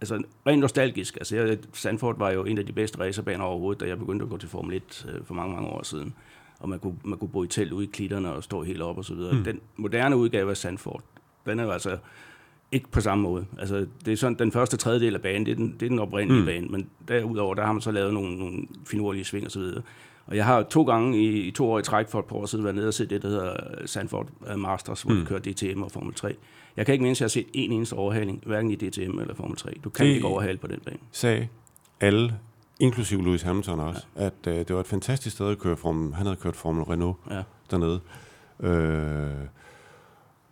Altså rent nostalgisk, altså jeg, Sandford var jo en af de bedste racerbaner overhovedet, da jeg begyndte at gå til Formel 1 øh, for mange, mange år siden. Og man kunne, man kunne bo i telt ude i klitterne og stå helt op og så videre. Mm. Den moderne udgave af Sandford, den er jo altså ikke på samme måde. Altså, det er sådan, den første tredjedel af banen, det er den, det er den oprindelige mm. bane, men derudover, der har man så lavet nogle, nogle finurlige sving og så videre. Og jeg har to gange i, i to år i træk for et par år siden været nede og set det, der hedder Sandford øh, Masters, hvor mm. de kører DTM og Formel 3. Jeg kan ikke mindst, at jeg har set en eneste overhaling, hverken i DTM eller Formel 3. Du kan Det- ikke overhale på den bane. Sagde alle, inklusive Lewis Hamilton også, ja. at øh, det var et fantastisk sted at køre Formel. Han havde kørt Formel Renault Ja. dernede. Øh,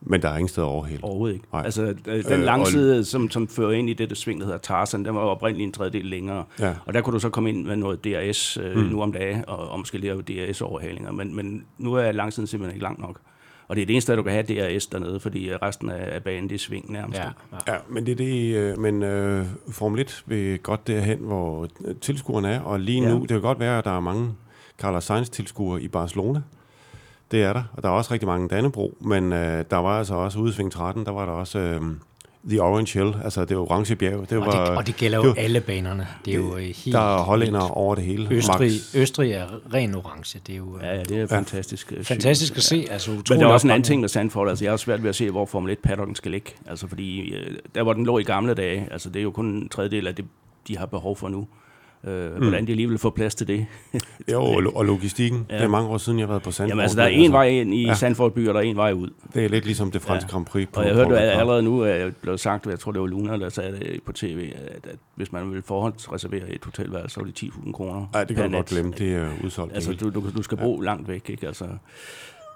men der er ingen sted overhældt. Overhovedet ikke. Nej. Altså, øh, den Øh, og- langside, som, som fører ind i det der sving, der hedder Tarzan, den var oprindeligt en tredjedel længere. Ja. Og der kunne du så komme ind med noget DRS øh, Mm. mm. nu om dagen, og, og måske lave DRS-overhalinger. Men, men nu er langsiden simpelthen ikke lang nok. Og det er det eneste, at du kan have DRS dernede, fordi øh, resten af, af banen, det er sving nærmest. ja, ja. Ja, men det er det, øh, men øh, Formel 1 vil godt derhen, hvor øh, tilskuerne er, og lige Ja. nu, det kan godt være, at der er mange Carlos Sainz-tilskuere i Barcelona. Det er der, og der er også rigtig mange Dannebro, men øh, der var altså også ude i Sving 13, der var der også øh, The Orange Hill, altså det orange bjerg. Det Og, var, det, og det gælder det jo var- alle banerne. Det er jo øh, helt der er hollænder over det hele. Østrig, Max. Østrig er ren orange. Det er jo øh, Ja, ja, det er fantastisk. øh, fantastisk at se. Altså, Men der er også en anden ting med Sandford. Altså, jeg har svært ved at se, hvor Formel 1 paddocken skal ligge. Altså, fordi øh, der, hvor den lå i gamle dage, altså, det er jo kun en tredjedel af det, de har behov for nu. Øh, Mm. Hvordan de alligevel får plads til det. Jo, og, lo- og logistikken. Ja. Det er mange år siden, jeg har været på Sandford. Jamen, altså, der er en vej ind i Ja. Sandford by, og der er en vej ud. Det er lidt ligesom det franske Ja. Grand Prix. På, Og jeg hørte allerede nu, at jeg blev sagt, jeg tror det var Luna, der sagde det på tv, at, at hvis man vil forhåndsreservere et hotelværelse, så var det 10.000 kroner Nej, det kan du godt glemme. Det er udsolgt. Altså, du, du, du skal bo ja. langt væk, ikke? Altså,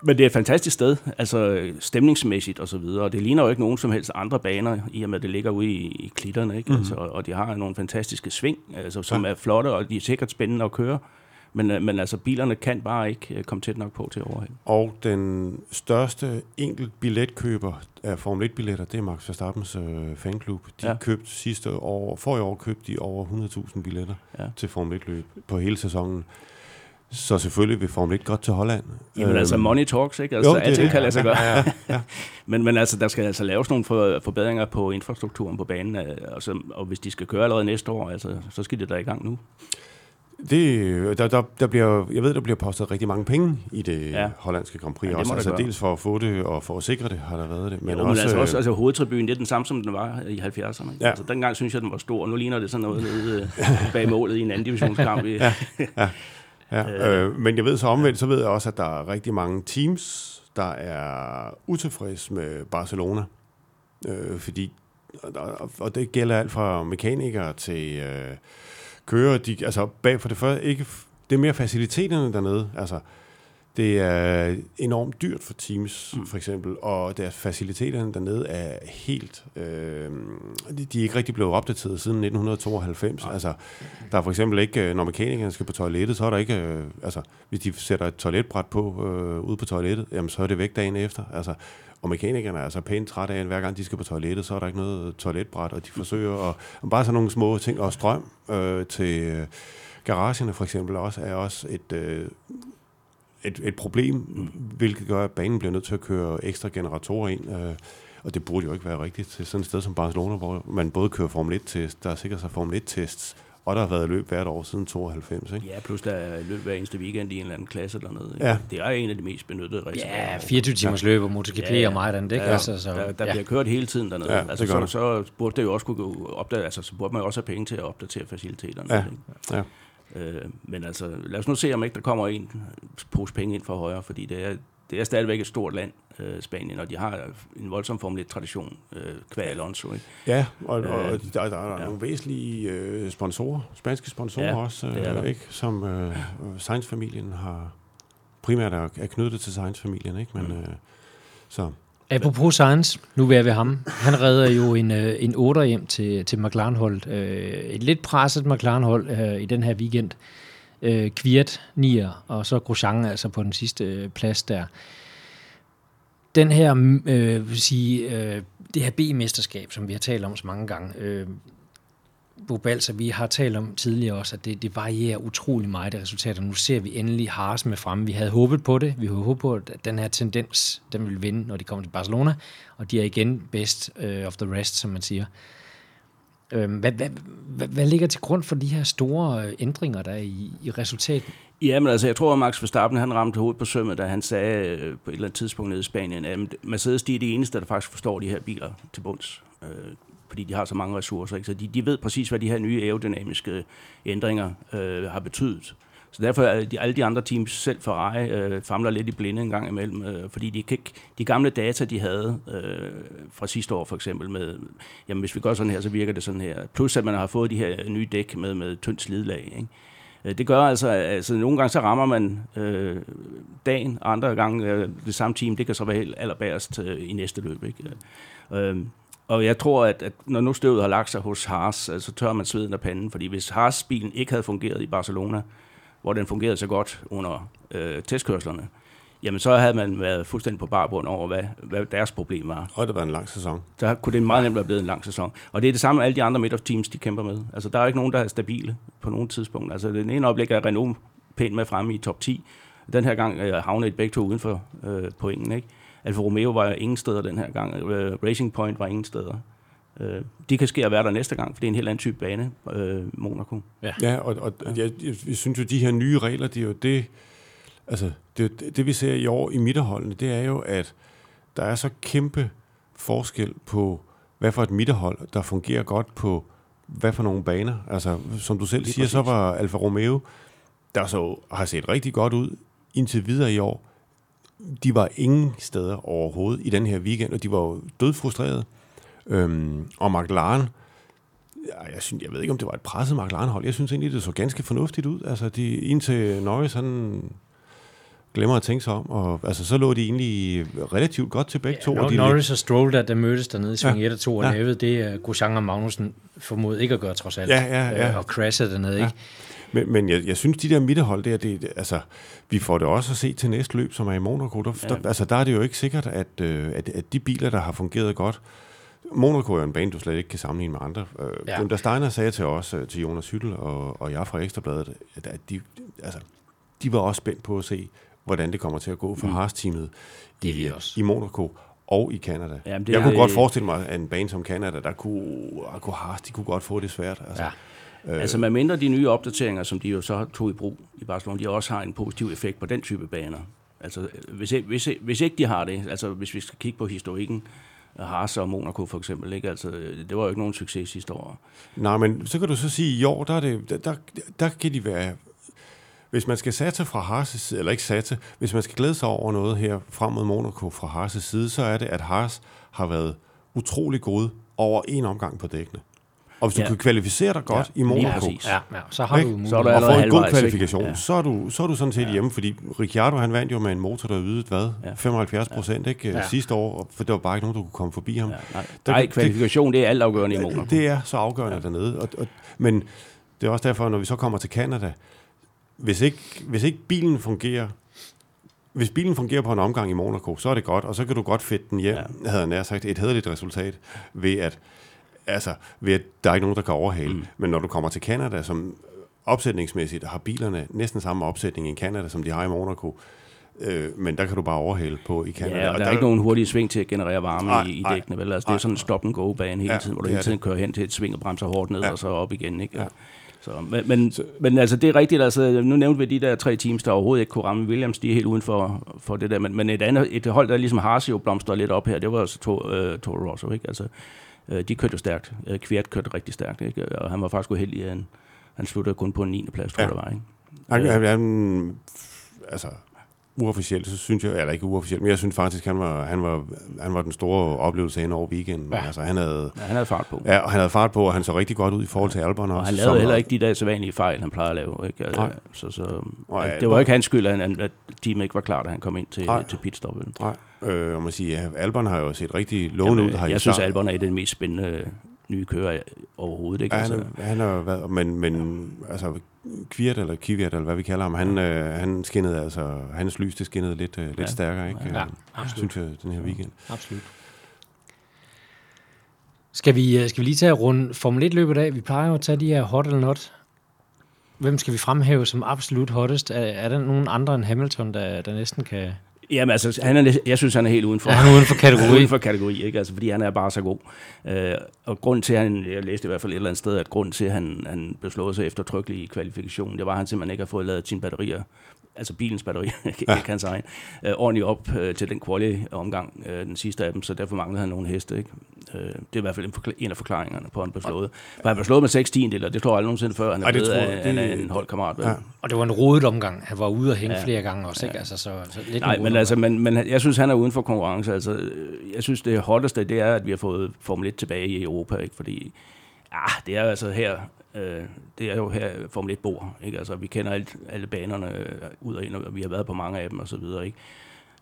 men det er et fantastisk sted, altså stemningsmæssigt og så videre, og det ligner jo ikke nogen som helst andre baner, i og med at det ligger ude i, i klitterne, ikke? Mm. Altså, og de har nogle fantastiske sving, altså, som ja. er flotte, og de er sikkert spændende at køre, men, øh, men altså bilerne kan bare ikke øh, komme tæt nok på til overhæld. Og den største enkelt billetkøber af Formel 1-billetter, det er Max Verstappens øh, fanklub. De ja. Købte sidste år, for i år købte de over 100.000 billetter. Ja. til Formel 1-løb på hele sæsonen. Så selvfølgelig vil Formel 1 godt til Holland. Jamen øhm, altså, money talks, ikke? Altså, jo, det alting kan lade sig gøre. Ja, ja. men, men altså, der skal altså laves nogle for, forbedringer på infrastrukturen på banen, altså, og hvis de skal køre allerede næste år, altså, så skal det da i gang nu. Det, der, der, der bliver, jeg ved, der bliver postet rigtig mange penge i det ja. hollandske Grand Prix. Ja, også, altså, dels for at få det og for at sikre det, har der været det. Men, jo, også, men altså, også, altså hovedtribunen, det er den samme, som den var i 70'erne. Ja. Altså, dengang synes jeg, den var stor, og nu ligner det sådan noget nede bag målet i en anden divisionskamp. ja. ja. Ja, øh, men jeg ved så omvendt, så ved jeg også, at der er rigtig mange teams, der er utilfredse med Barcelona. Øh, fordi, og det gælder alt fra mekanikere til øh, kører. De, altså bag for det første, ikke, det er mere faciliteterne dernede. Altså, det er enormt dyrt for Teams, mm. for eksempel, og deres faciliteterne dernede er helt... Øh, de, er ikke rigtig blevet opdateret siden 1992. Nej. Altså, der er for eksempel ikke, når mekanikerne skal på toilettet, så er der ikke... Øh, altså, hvis de sætter et toiletbræt på øh, ude på toilettet, jamen, så er det væk dagen efter. Altså, og mekanikerne er altså pænt trætte af, at hver gang de skal på toilettet, så er der ikke noget toiletbræt, og de forsøger at... Og bare sådan nogle små ting, og strøm øh, til... Øh, garagerne for eksempel også er også et, øh, et, et problem, hvilket gør, at banen bliver nødt til at køre ekstra generatorer ind. Øh, og det burde jo ikke være rigtigt til sådan et sted som Barcelona, hvor man både kører Formel 1-test, der er sikkert så Formel 1-tests, og der har været løb hvert år siden 92, ikke? Ja, plus der er løb hver eneste weekend i en eller anden klasse dernede. Ikke? Ja. Det er en af de mest benyttede racer. Ja, 24 timers løb og MotoGP ja, ja. og meget andet, ikke? Ja, altså, så, der, der ja. bliver kørt hele tiden dernede. Ja, altså, så, så, burde det jo også kunne opdage, altså, så burde man jo også have penge til at opdatere faciliteterne. Ja. Ikke? ja. Øh, men altså, lad os nu se, om ikke der kommer en pose penge ind for højre, fordi det er, det er stadigvæk et stort land, øh, Spanien, og de har en voldsom Formel 1-tradition, øh, kvad Alonso. Ikke? Ja, og, og øh, der, der er ja. nogle væsentlige øh, sponsorer, spanske sponsorer ja, også, øh, ikke? som øh, Sainz-familien har primært er, er knyttet til Sainz-familien, ikke? men mm. øh, så... Apropos Sainz, nu er vi ham. Han redder jo en, øh, en 8 hjem til, til McLaren-holdet. Øh, et lidt presset McLaren-hold øh, i den her weekend. Øh, Kviat, Nier, og så Grosjean altså på den sidste øh, plads der. Den her, øh, vil sige, øh, det her B-mesterskab, som vi har talt om så mange gange, øh, Bobalser, vi har talt om tidligere også, at det, det varierer utrolig meget, af resultater. Nu ser vi endelig Haas med fremme. Vi havde håbet på det. Vi havde håbet på, at den her tendens, den vil vinde, når de kommer til Barcelona. Og de er igen best uh, of the rest, som man siger. Øhm, hvad, hvad, hvad, hvad ligger til grund for de her store øh, ændringer, der er i, i resultatet? Jamen altså, jeg tror, at Max Verstappen han ramte hovedet på sømmet, da han sagde øh, på et eller andet tidspunkt nede i Spanien, at Mercedes de er de eneste, der faktisk forstår de her biler til bunds fordi de har så mange ressourcer. Ikke? Så de, de ved præcis, hvad de her nye aerodynamiske øh, ændringer øh, har betydet. Så derfor er de, alle de andre teams, selv Ferrari, øh, famler lidt i blinde en gang imellem, øh, fordi de, kan, de gamle data, de havde øh, fra sidste år for eksempel, med, jamen hvis vi gør sådan her, så virker det sådan her. Plus at man har fået de her øh, nye dæk med, med tyndt slidlag. Ikke? Øh, det gør altså, altså nogle gange så rammer man øh, dagen, andre gange øh, det samme team, det kan så være allerbærest øh, i næste løb. Ikke? Øh, øhm, og jeg tror, at, at når nu støvet har lagt sig hos Haas, så tør man sveden af panden. Fordi hvis Haas-bilen ikke havde fungeret i Barcelona, hvor den fungerede så godt under øh, testkørslerne, jamen så havde man været fuldstændig på barbund over, hvad, hvad deres problem var. Og det var en lang sæson. Så kunne det meget nemt være blevet en lang sæson. Og det er det samme, alle de andre midt teams, de kæmper med. Altså, der er ikke nogen, der er stabile på nogen tidspunkt. Altså, den ene øjeblik er Renault pænt med fremme i top 10. Den her gang øh, havner et begge to uden for øh, pointen, ikke? Alfa Romeo var ingen steder den her gang. Øh, Racing Point var ingen steder. Øh, det kan ske at være der næste gang, for det er en helt anden type bane, øh, Monaco. Ja, ja og, og ja. Jeg, jeg, jeg synes jo, de her nye regler, det er jo det, altså, det, det, det vi ser i år i midterholdene, det er jo, at der er så kæmpe forskel på, hvad for et midterhold, der fungerer godt på, hvad for nogle baner. Altså, som du selv Lige siger, præcis. så var Alfa Romeo, der så har set rigtig godt ud indtil videre i år, de var ingen steder overhovedet i den her weekend, og de var jo dødfrustrerede. Øhm, og McLaren, jeg, synes, jeg ved ikke, om det var et presset McLaren-hold. Jeg synes egentlig, det så ganske fornuftigt ud. Altså, de, indtil Norris, han glemmer at tænke sig om, og altså, så lå de egentlig relativt godt til begge ja, to. Og de Norris og Stroll, der, der mødtes dernede i Sving ja, 1 og 2 og ja. nævede, det er Grosjean og Magnussen formod ikke at gøre trods alt. Ja, ja, ja. Øh, og crashe dernede, ja. ikke? Men, men jeg, jeg synes, de der midterhold der, det, altså, vi får det også at se til næste løb, som er i Monaco. Der, ja. der, altså, der er det jo ikke sikkert, at, øh, at, at de biler, der har fungeret godt, Monaco er en bane, du slet ikke kan sammenligne med andre. Øh, ja. Steiner sagde til os, øh, til Jonas Hyttel og, og jeg fra Ekstrabladet, at, at de, altså, de var også spændt på at se, hvordan det kommer til at gå for mm. Haas-teamet Det i, i Monaco og i. Jamen, det jeg er- kunne godt forestille mig, at en bane som Canada, der kunne, kunne Haas, de kunne godt få det svært. Altså. Ja. Øh. Altså med mindre de nye opdateringer, som de jo så tog i brug i Barcelona, de også har en positiv effekt på den type baner. Altså hvis, hvis, hvis ikke de har det, altså hvis vi skal kigge på historikken, Haas og Monaco for eksempel, ikke? Altså, det var jo ikke nogen succes sidste år. Nej, men så kan du så sige, at i år, der, er det, der, der, der kan de være... Hvis man skal satse fra Haas' side, eller ikke satse, hvis man skal glæde sig over noget her frem mod Monaco fra Haas' side, så er det, at Haas har været utrolig gode over en omgang på dækkene. Og hvis du Ja. kan kvalificere dig godt Ja, i Monaco. Ja, ja, så har Ikke? du. Så er der og allerede få en god ikke? kvalifikation, Ja. så, er du, så er du sådan set hjemme, fordi Ricciardo han vandt jo med en motor, der ydede, hvad? Ja. 75 procent, ikke? Ja. Sidste år, for der var bare ikke nogen, der kunne komme forbi ham. Ja, nej, Der- nej det- kvalifikation, det er altafgørende i Monaco. Det er så afgørende ja. dernede. Og, og, men det er også derfor, når vi så kommer til Canada, hvis ikke, hvis ikke bilen fungerer, hvis bilen fungerer på en omgang i Monaco, så er det godt, og så kan du godt fedte den hjem, ja. havde jeg nær sagt, et hederligt resultat, ved at, altså, ved at der er ikke nogen, der kan overhale. Mm. Men når du kommer til Canada, som opsætningsmæssigt har bilerne næsten samme opsætning i Canada, som de har i Monaco, øh, men der kan du bare overhale på i Canada. Ja, og der er ikke nogen hurtige sving til at generere varme Nej, i, i dækkene, vel? Altså, det er sådan en stop-and-go-bane hele Ja, tiden, hvor du hele tiden det. kører hen til et sving og bremser hårdt ned, Ja. og så op igen, ikke? Ja. Så, men, men, men altså, det er rigtigt, altså, nu nævnte vi de der tre teams, der overhovedet ikke kunne ramme Williams, de er helt uden for, for det der, men, men et andet, et hold, der ligesom Haas jo blomstrede lidt op her, det var altså to, uh, Toro Rosso, ikke? Altså, uh, de kørte jo stærkt. Uh, Kviat kørte rigtig stærkt, ikke? Og han var faktisk uheldig, at han, han sluttede kun på en 9. plads, tror Ja. det var, ikke? Han, han, han, altså, uofficielt, så synes jeg, eller ikke uofficielt, men jeg synes faktisk, han var, han var, han var den store oplevelse hen over weekenden. Ja. Altså, han havde, Ja, han havde fart på. ja, og han havde fart på, og han så rigtig godt ud i forhold til Albon også. Og han lavede heller ikke de der sædvanlige fejl, han plejer at lave. Ikke? Altså, Nej. Så, så, altså, det var ikke hans skyld, at, at teamet ikke var klar, da han kom ind til, Nej. til pitstoppet. Nej, øh, jeg må sige, ja, Albon har jo set rigtig lovende ud. Her i jeg synes, start. Albon er den mest spændende nye kører overhovedet. Ikke? Ja, han, Altså, er, han har været, men, men altså, Kvirt eller Kvirt, eller hvad vi kalder ham, han, øh, han skinnede, altså, hans lys, det skinnede lidt, øh, lidt Ja. stærkere, ikke? Ja, Øh, absolut. Synes jeg, den her weekend. Absolut. Skal vi, øh, skal vi lige tage runde Formel 1-løbet af? Vi plejer jo at tage de her hot eller not. Hvem skal vi fremhæve som absolut hottest? Er, er der nogen andre end Hamilton, der, der næsten kan... Jamen, altså, han er, jeg synes, han er helt uden for. Er han uden for kategori? uden for kategori, ikke? Altså, fordi han er bare så god. Øh, og grund til, at han, jeg læste i hvert fald et eller andet sted, at grund til, at han, han blev slået sig eftertrykkeligt i kvalifikationen, det var, at han simpelthen ikke har fået lavet sine batterier, altså bilens batterier, ikke ja. hans egen, øh, ordentligt op øh, til den quali-omgang, øh, den sidste af dem, så derfor manglede han nogle heste, ikke? Øh, det er i hvert fald en, forkla- en af forklaringerne på, at han blev slået. For han blev slået med 6 tiendeler, det tror jeg aldrig nogensinde før, han er blevet tror jeg, af, er det- en holdkammerat. vel? Ja. Og det var en rodet omgang. Han var ude og hænge ja. Ja. flere gange også, ikke? Altså, så, så lidt Nej, en men, altså, men, men jeg synes, han er uden for konkurrence. Altså, øh, jeg synes, det hotteste, det er, at vi har fået Formel 1 tilbage i Europa, ikke? fordi ja, det er altså her, øh, det er jo her Formel 1 bor. Ikke? Altså, vi kender alt, alle banerne øh, ud og ind, og vi har været på mange af dem og så videre. Ikke?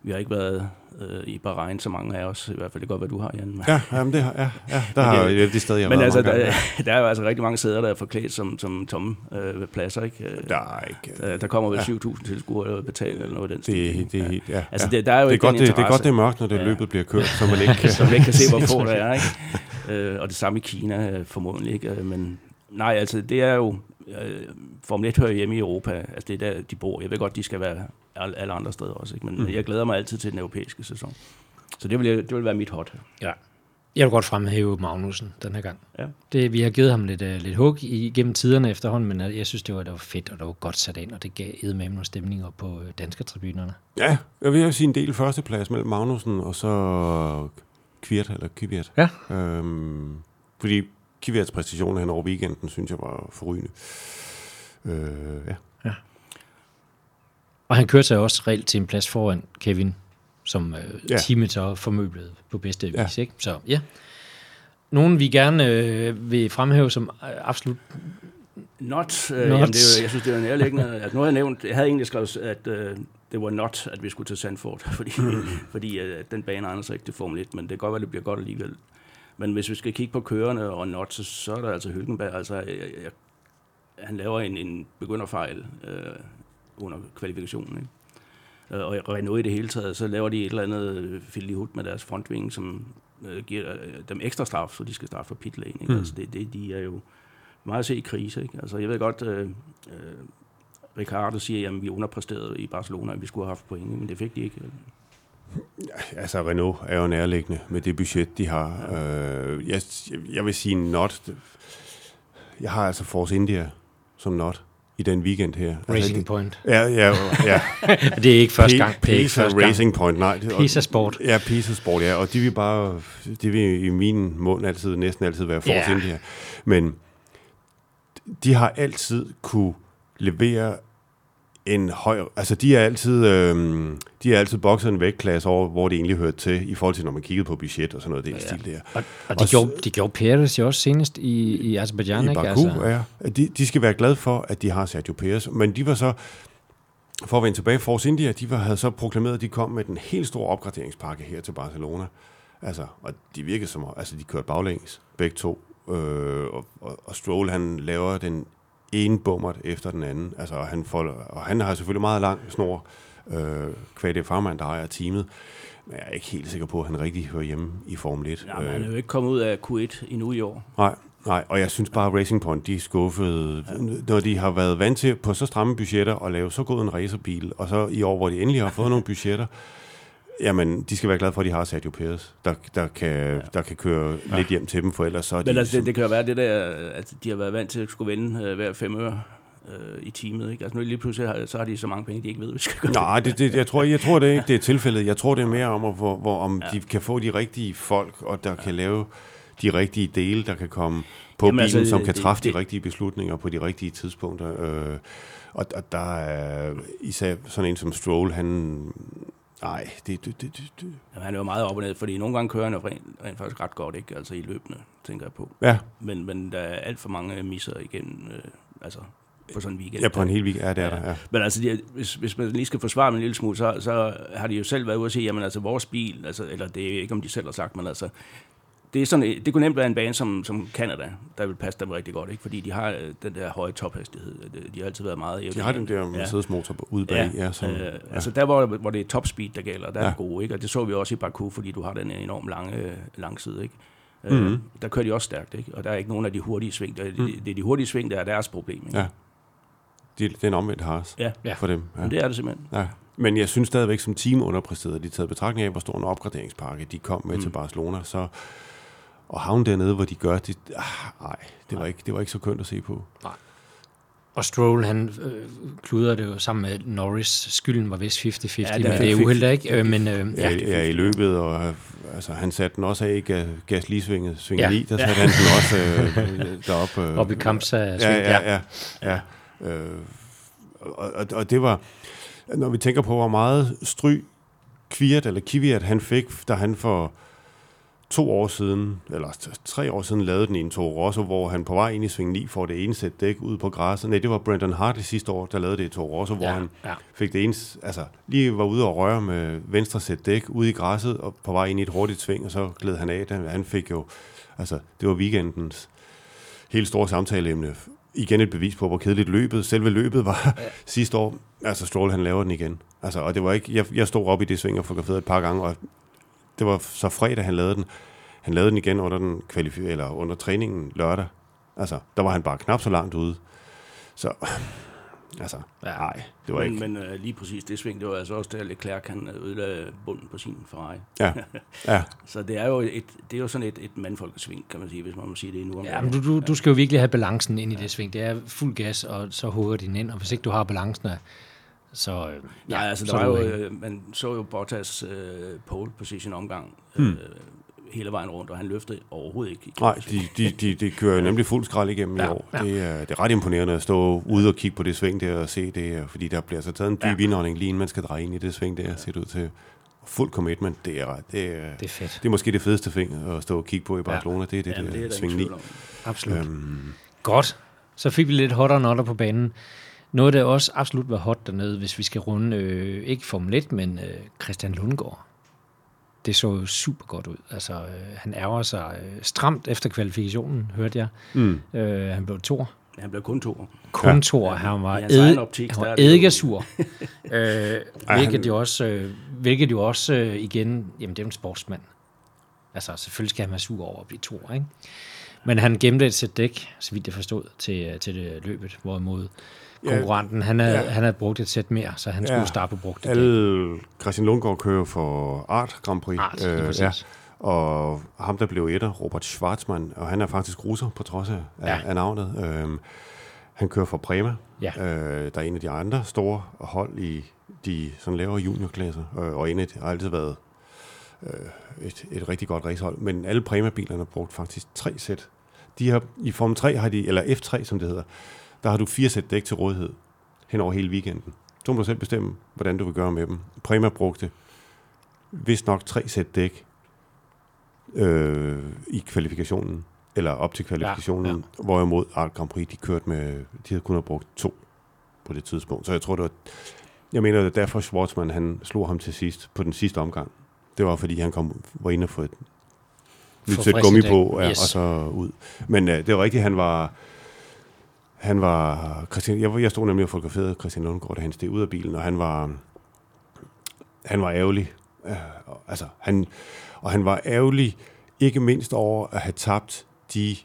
Vi har ikke været øh, i Bahrain, så mange af os, i hvert fald det kan godt være, du har, Jan. Ja, jamen det har, ja, ja, der Men har jeg det sted, jeg har Men altså, der, gange. der er jo altså rigtig mange sæder, der er forklædt som, som tomme øh, pladser. Ikke? Øh, Der er ikke... Der, der kommer vel Ja. 7.000 tilskuere eller betale eller noget af den Det, det helt, ja. Altså, ja. det, der er jo det, er ikke godt, det, det er godt, det er mørkt, når det Ja. løbet bliver kørt, så man ikke kan... så man ikke kan se, hvor få der er. Ikke? Øh, og det samme i Kina øh, formodentlig. Ikke? Øh, Men nej, altså det er jo... Øh, Formel 1 hører hjemme i Europa. Altså det er der, de bor. Jeg ved godt, de skal være alle, andre steder også. Ikke? Men mm. jeg glæder mig altid til den europæiske sæson. Så det vil, jeg- det vil være mit hot. Ja. Jeg vil godt fremhæve Magnussen den her gang. Ja. Det, vi har givet ham lidt, uh, lidt hug igennem tiderne efterhånden, men øh, jeg synes, det var, det var fedt, og det var godt sat ind, og det gav med nogle stemninger på øh, danske tribunerne. Ja, jeg vil sige en del førsteplads mellem Magnussen og så Kvirt, eller Kvyat. Ja. Øhm, fordi Kvyats præstationer hen over weekenden, synes jeg var forrygende. Øh, ja. Og han kørte sig også reelt til en plads foran Kevin, som øh, ja. Ja. teamet så formøblede på bedste Ja. vis. Ikke? Så ja. Nogen, vi gerne øh, vil fremhæve som øh, absolut... Not. Øh, Not. Jamen, det er, jo- jeg synes, det er nærliggende. Altså, nu har jeg nævnt, jeg havde egentlig skrevet, at øh, det var not, at vi skulle til Sandford, fordi, fordi øh, den bane egner sig ikke til Formel 1, men det kan godt være, det bliver godt alligevel. Men hvis vi skal kigge på kørende og not, så, så er der altså Hylkenberg. Altså, jeg, jeg, han laver en, en begynderfejl øh, under kvalifikationen. Ikke? Øh, Og Renault i det hele taget, så laver de et eller andet filihut med deres frontvinge, som øh, giver øh, dem ekstra straf, så de skal starte for pit lane. Ikke? Mm. Altså, det, det, de er jo meget at se i krise. Ikke? Altså, jeg ved godt, øh, øh, Ricardo siger, at vi underpræsterede i Barcelona, at vi skulle have haft point, men det fik de ikke. Altså, Renault er jo nærliggende med det budget, de har. Øh, jeg, jeg vil sige not. Jeg har altså Force India som not i den weekend her. Racing altså, det, Point. Ja, ja, ja. det er ikke første gang. Ikke Pisa første gang. Racing Point, nej. det- og- Pisa Sport. Ja, Pisa Sport, ja. Og de vil bare, de vil i min mund altid, næsten altid være Force Ja. India. Men de har altid kunne levere en høj... Altså, de er altid, øhm, de er altid bokset en vægtklasse over, hvor det egentlig hørte til, i forhold til, når man kiggede på budget og sådan noget, det ja. stil der. Og, og de, Og gjorde, de gjorde Perez jo også senest i, i Azerbaijan, I ikke? Baku, Altså, ja. De, de skal være glade for, at de har Sergio Perez. Men de var så, for at vende tilbage, Force India, de var, havde så proklameret, at de kom med den helt store opgraderingspakke her til Barcelona. Altså, og de virkede som, altså de kørte baglæns, begge to. Øh, og, og, og Stroll, han laver den ene bummert efter den anden. Altså, og han, får, og han har selvfølgelig meget lang snor, øh, kvad det farmand, der ejer teamet. Men jeg er ikke helt sikker på, at han rigtig hører hjemme i Formel 1. Ja, men han er jo ikke kommet ud af Q1 endnu i år. Nej, nej, og jeg synes bare, at Racing Point, de er skuffede, når de har været vant til på så stramme budgetter at lave så god en racerbil, og så i år, hvor de endelig har fået nogle budgetter, jamen, de skal være glade for, at de har Sergio Perez, der, der, kan, der kan køre ja. lidt hjem til dem, for ellers så er de... Men altså, det, det kan jo være det der, at de har været vant til at skulle vinde øh, hver fem øre øh, i teamet. Ikke? Altså nu lige pludselig har, så har de så mange penge, de ikke ved, hvad de skal gøre. Nej, det, det, jeg, tror, jeg tror det ikke, det er tilfældet. Jeg tror, det er mere om, at, hvor, hvor, om ja. de kan få de rigtige folk, og der ja. kan lave de rigtige dele, der kan komme på Jamen, bilen, altså, som kan det- træffe det- de rigtige beslutninger på de rigtige tidspunkter. Øh, og, og der er især sådan en som Stroll, han... Nej, det, det, det, det. Jamen, han er jo meget op og ned, fordi nogle gange kører han jo rent, rent faktisk ret godt, ikke? Altså i løbende, tænker jeg på. Ja, Men, men der er alt for mange misser igennem, øh, altså på sådan en weekend. ja, på en hel weekend. Ja, det er der, ja. Men altså, de, hvis, hvis man lige skal forsvare dem en lille smule, så, så har de jo selv været ude og sige, jamen altså vores bil, altså, eller det er ikke om de selv har sagt, men altså, det, er sådan, det kunne nemt være en bane som, som Canada, der vil passe dem rigtig godt, ikke? fordi de har øh, den der høje tophastighed. De har altid været meget De har den der Mercedes-motor ude bag, ja, ja, som, øh, ja. Altså der, hvor, hvor det er top speed, der gælder, der er Ja. ja. gode, ikke? og det så vi også i Baku, fordi du har den enormt lange øh, langside. Ikke? Mhm. Øh, der kører de også stærkt, ikke? og der er ikke nogen af de hurtige sving. Der, det, det er de hurtige sving, der er deres problem. Ikke? Ja. Det, det er en omvendt hars ja. Ja. for dem. Ja. Men det er det simpelthen. Ja. Men jeg synes stadigvæk, som team underpræsterede, de taget betragtning af, hvor stor en opgraderingspakke de kom med mm. til Barcelona, så og havne dernede, hvor de gør det, ah, nej, det var, ikke, det var ikke så kønt at se på. Og Stroll, han øh, kluder det jo sammen med Norris. Skylden var vist 50-50, ja, Ja, det men er det er uheld, ikke? Øh, men øh, Ja, ja, ja, i løbet, og øh, altså, han satte den også af i ga- gas lige svinget, svinget Ja. ja. i, der satte han den også øh, deroppe. Øh, op i kampsa. Ja, ja, ja. ja. Øh, og, og, og det var, når vi tænker på, hvor meget stry Kviat, eller Kviat, han fik, da han for to år siden, eller tre år siden, lavede den i en Toro Rosso, hvor han på vej ind i sving 9 får det ene sæt dæk ud på græsset. Nej, det var Brendan Hartley sidste år, der lavede det i Toro Rosso, hvor Ja, han ja. fik det ene, altså lige var ude og røre med venstre sæt dæk ude i græsset, og på vej ind i et hurtigt sving, og så gled han af. Den- Han fik jo, altså det var weekendens helt store samtaleemne. Igen et bevis på, hvor kedeligt løbet, selve løbet var ja. sidste år. Altså Stroll, han laver den igen. Altså, og det var ikke, jeg, jeg stod op i det sving og fotograferet et par gange, og det var så fredag, han lavede den. Han lavede den igen under, den kvalifi- eller under træningen lørdag. Altså, der var han bare knap så langt ude. Så, altså, Ja. nej, det var men, ikke. Men uh, lige præcis det sving, det var altså også der Leclerc han ødelagde bunden på sin Ferrari. Ja, ja. Så det er jo, et, det er jo sådan et, et mandfolkesving, kan man sige, hvis man må sige det nu om Ja, men du, du, du skal jo virkelig have balancen ind i det sving. Det er fuld gas, og så hugger din ind, og hvis ikke du har balancen, så... øh, Ja, Nej, altså så der er var jo, øh, man så jo Bottas øh, pole position omgang Hmm. øh, hele vejen rundt, og han løftede overhovedet ikke. Nej, svingen. de, de, de, de kører nemlig fuld skrald igennem ja, Ja, i år. ja. Det, er, det er ret imponerende at stå ude og kigge på det sving der og se det, øh, fordi der bliver så taget en dyb ja. indånding lige inden man skal dreje ind i det sving der, ser det ud til. Fuld commitment, det er, det er, Det er fedt. det er måske det fedeste sving at stå og kigge på i Barcelona, ja. det er det, Jamen, det, det er det der sving ingen 9. tvivl om. Absolut. Øhm, Godt. Så fik vi lidt hotter notter på banen. Noget, der også absolut var hot dernede, hvis vi skal runde, øh, ikke Formel 1, men øh, Christian Lundgaard. Det så jo super godt ud. Altså, øh, han ærger sig øh, stramt efter kvalifikationen, hørte jeg. mm. Øh, han blev to. Han blev kun to. Kun Ja. to, han var, ed, optik, han der var er eddikasur. øh, hvilket, jo også, øh, hvilket jo også øh, igen, jamen det er en sportsmand. Altså selvfølgelig skal han være sur over at blive to, ikke? Men han gemte et sæt dæk, så vidt jeg forstod, til, øh, til det løbet, hvorimod konkurrenten, han havde, Ja. han havde brugt et sæt mere, så han skulle starte på brugt dæk. Alle, Christian Lundgaard kører for Art Grand Prix. Art, præcis. ja. Og ham, der blev etter, Robert Schwarzmann, og han er faktisk russer på trods af, Ja. af navnet. Øhm, han kører for Prema, Ja. øh, der er en af de andre store hold i de sådan lavere juniorklasser, øh, og en af de har altid været øh, et, et rigtig godt racehold. Men alle Prema-bilerne har brugt faktisk tre sæt. De har, I Form 3 har de, eller F3 som det hedder, der har du fire sæt dæk til rådighed hen over hele weekenden. Så må du selv bestemme, hvordan du vil gøre med dem. Prema brugte vist nok tre sæt dæk øh, i kvalifikationen, eller op til kvalifikationen, Ja, ja, hvorimod Art Grand Prix, de kørte med, de havde kun brugt to på det tidspunkt. Så jeg tror, det var, jeg mener, det er derfor Schwarzman, han slog ham til sidst, på den sidste omgang. Det var, fordi han kom, var inde og få et nyt sæt gummi på, ja, Yes. og så ud. Men øh, det var rigtigt, han var, han var, Christian, jeg, jeg stod nemlig og fotograferede Christian Lundgaard, da han steg ud af bilen, og han var, han var ærgerlig. Øh, altså, han, og han var ærgerlig, ikke mindst over at have tabt de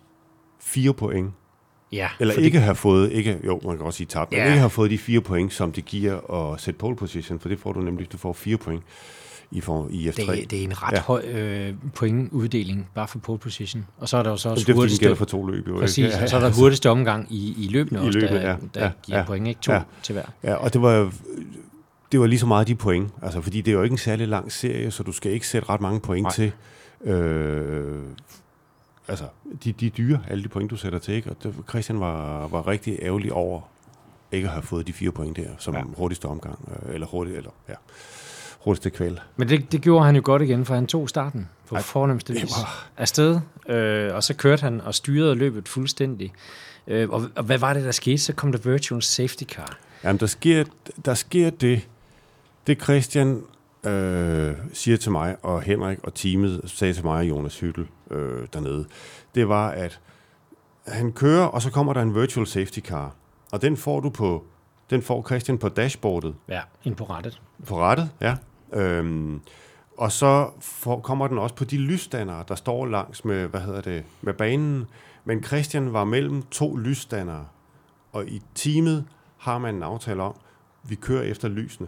fire point, Ja, eller fordi- ikke have fået, ikke, jo, man kan også sige tabt, Ja. men ikke have fået de fire point, som det giver at sætte pole position, for det får du nemlig, du får fire point i, for, i F3. det, det er en ret ja. Ja. høj øh, pointuddeling, bare for pole position. Og så er der jo så Jamen, også det er hurtigste, for to løb. Jo, ikke? præcis, og så er der hurtigste omgang i, i løbende I også, løbet, der, ja. der Ja, giver ja. point, ikke? To Ja. til hver. Ja, og det var, det var lige så meget de point. Altså, fordi det er jo ikke en særlig lang serie, så du skal ikke sætte ret mange point Nej. til. Øh, altså, de, de er dyre, alle de point, du sætter til. Ikke? Og det, Christian var, var rigtig ærgerlig over ikke at have fået de fire point der, som Ja. ja. hurtigste omgang. Øh, eller hurtigt, eller ja, hurtigste kval. Men det, det gjorde han jo godt igen, for han tog starten på Ej, fornemmeste vis var- afsted, øh, og så kørte han og styrede løbet fuldstændig. Øh, og, og hvad var det, der skete? Så kom der virtual safety car. Jamen, der sker, der sker det, det Christian øh, siger til mig, og Henrik og teamet sagde til mig og Jonas Hyttel øh, dernede, det var, at han kører, og så kommer der en virtual safety car, og den får du på, den får Christian på dashboardet, Ja, ind på rettet. på rettet, ja. Øhm, og så får, kommer den også på de lysstandere, der står langs med, hvad hedder det, med banen. Men Christian var mellem to lysstandere, og i teamet har man en aftale om, vi kører efter lysene.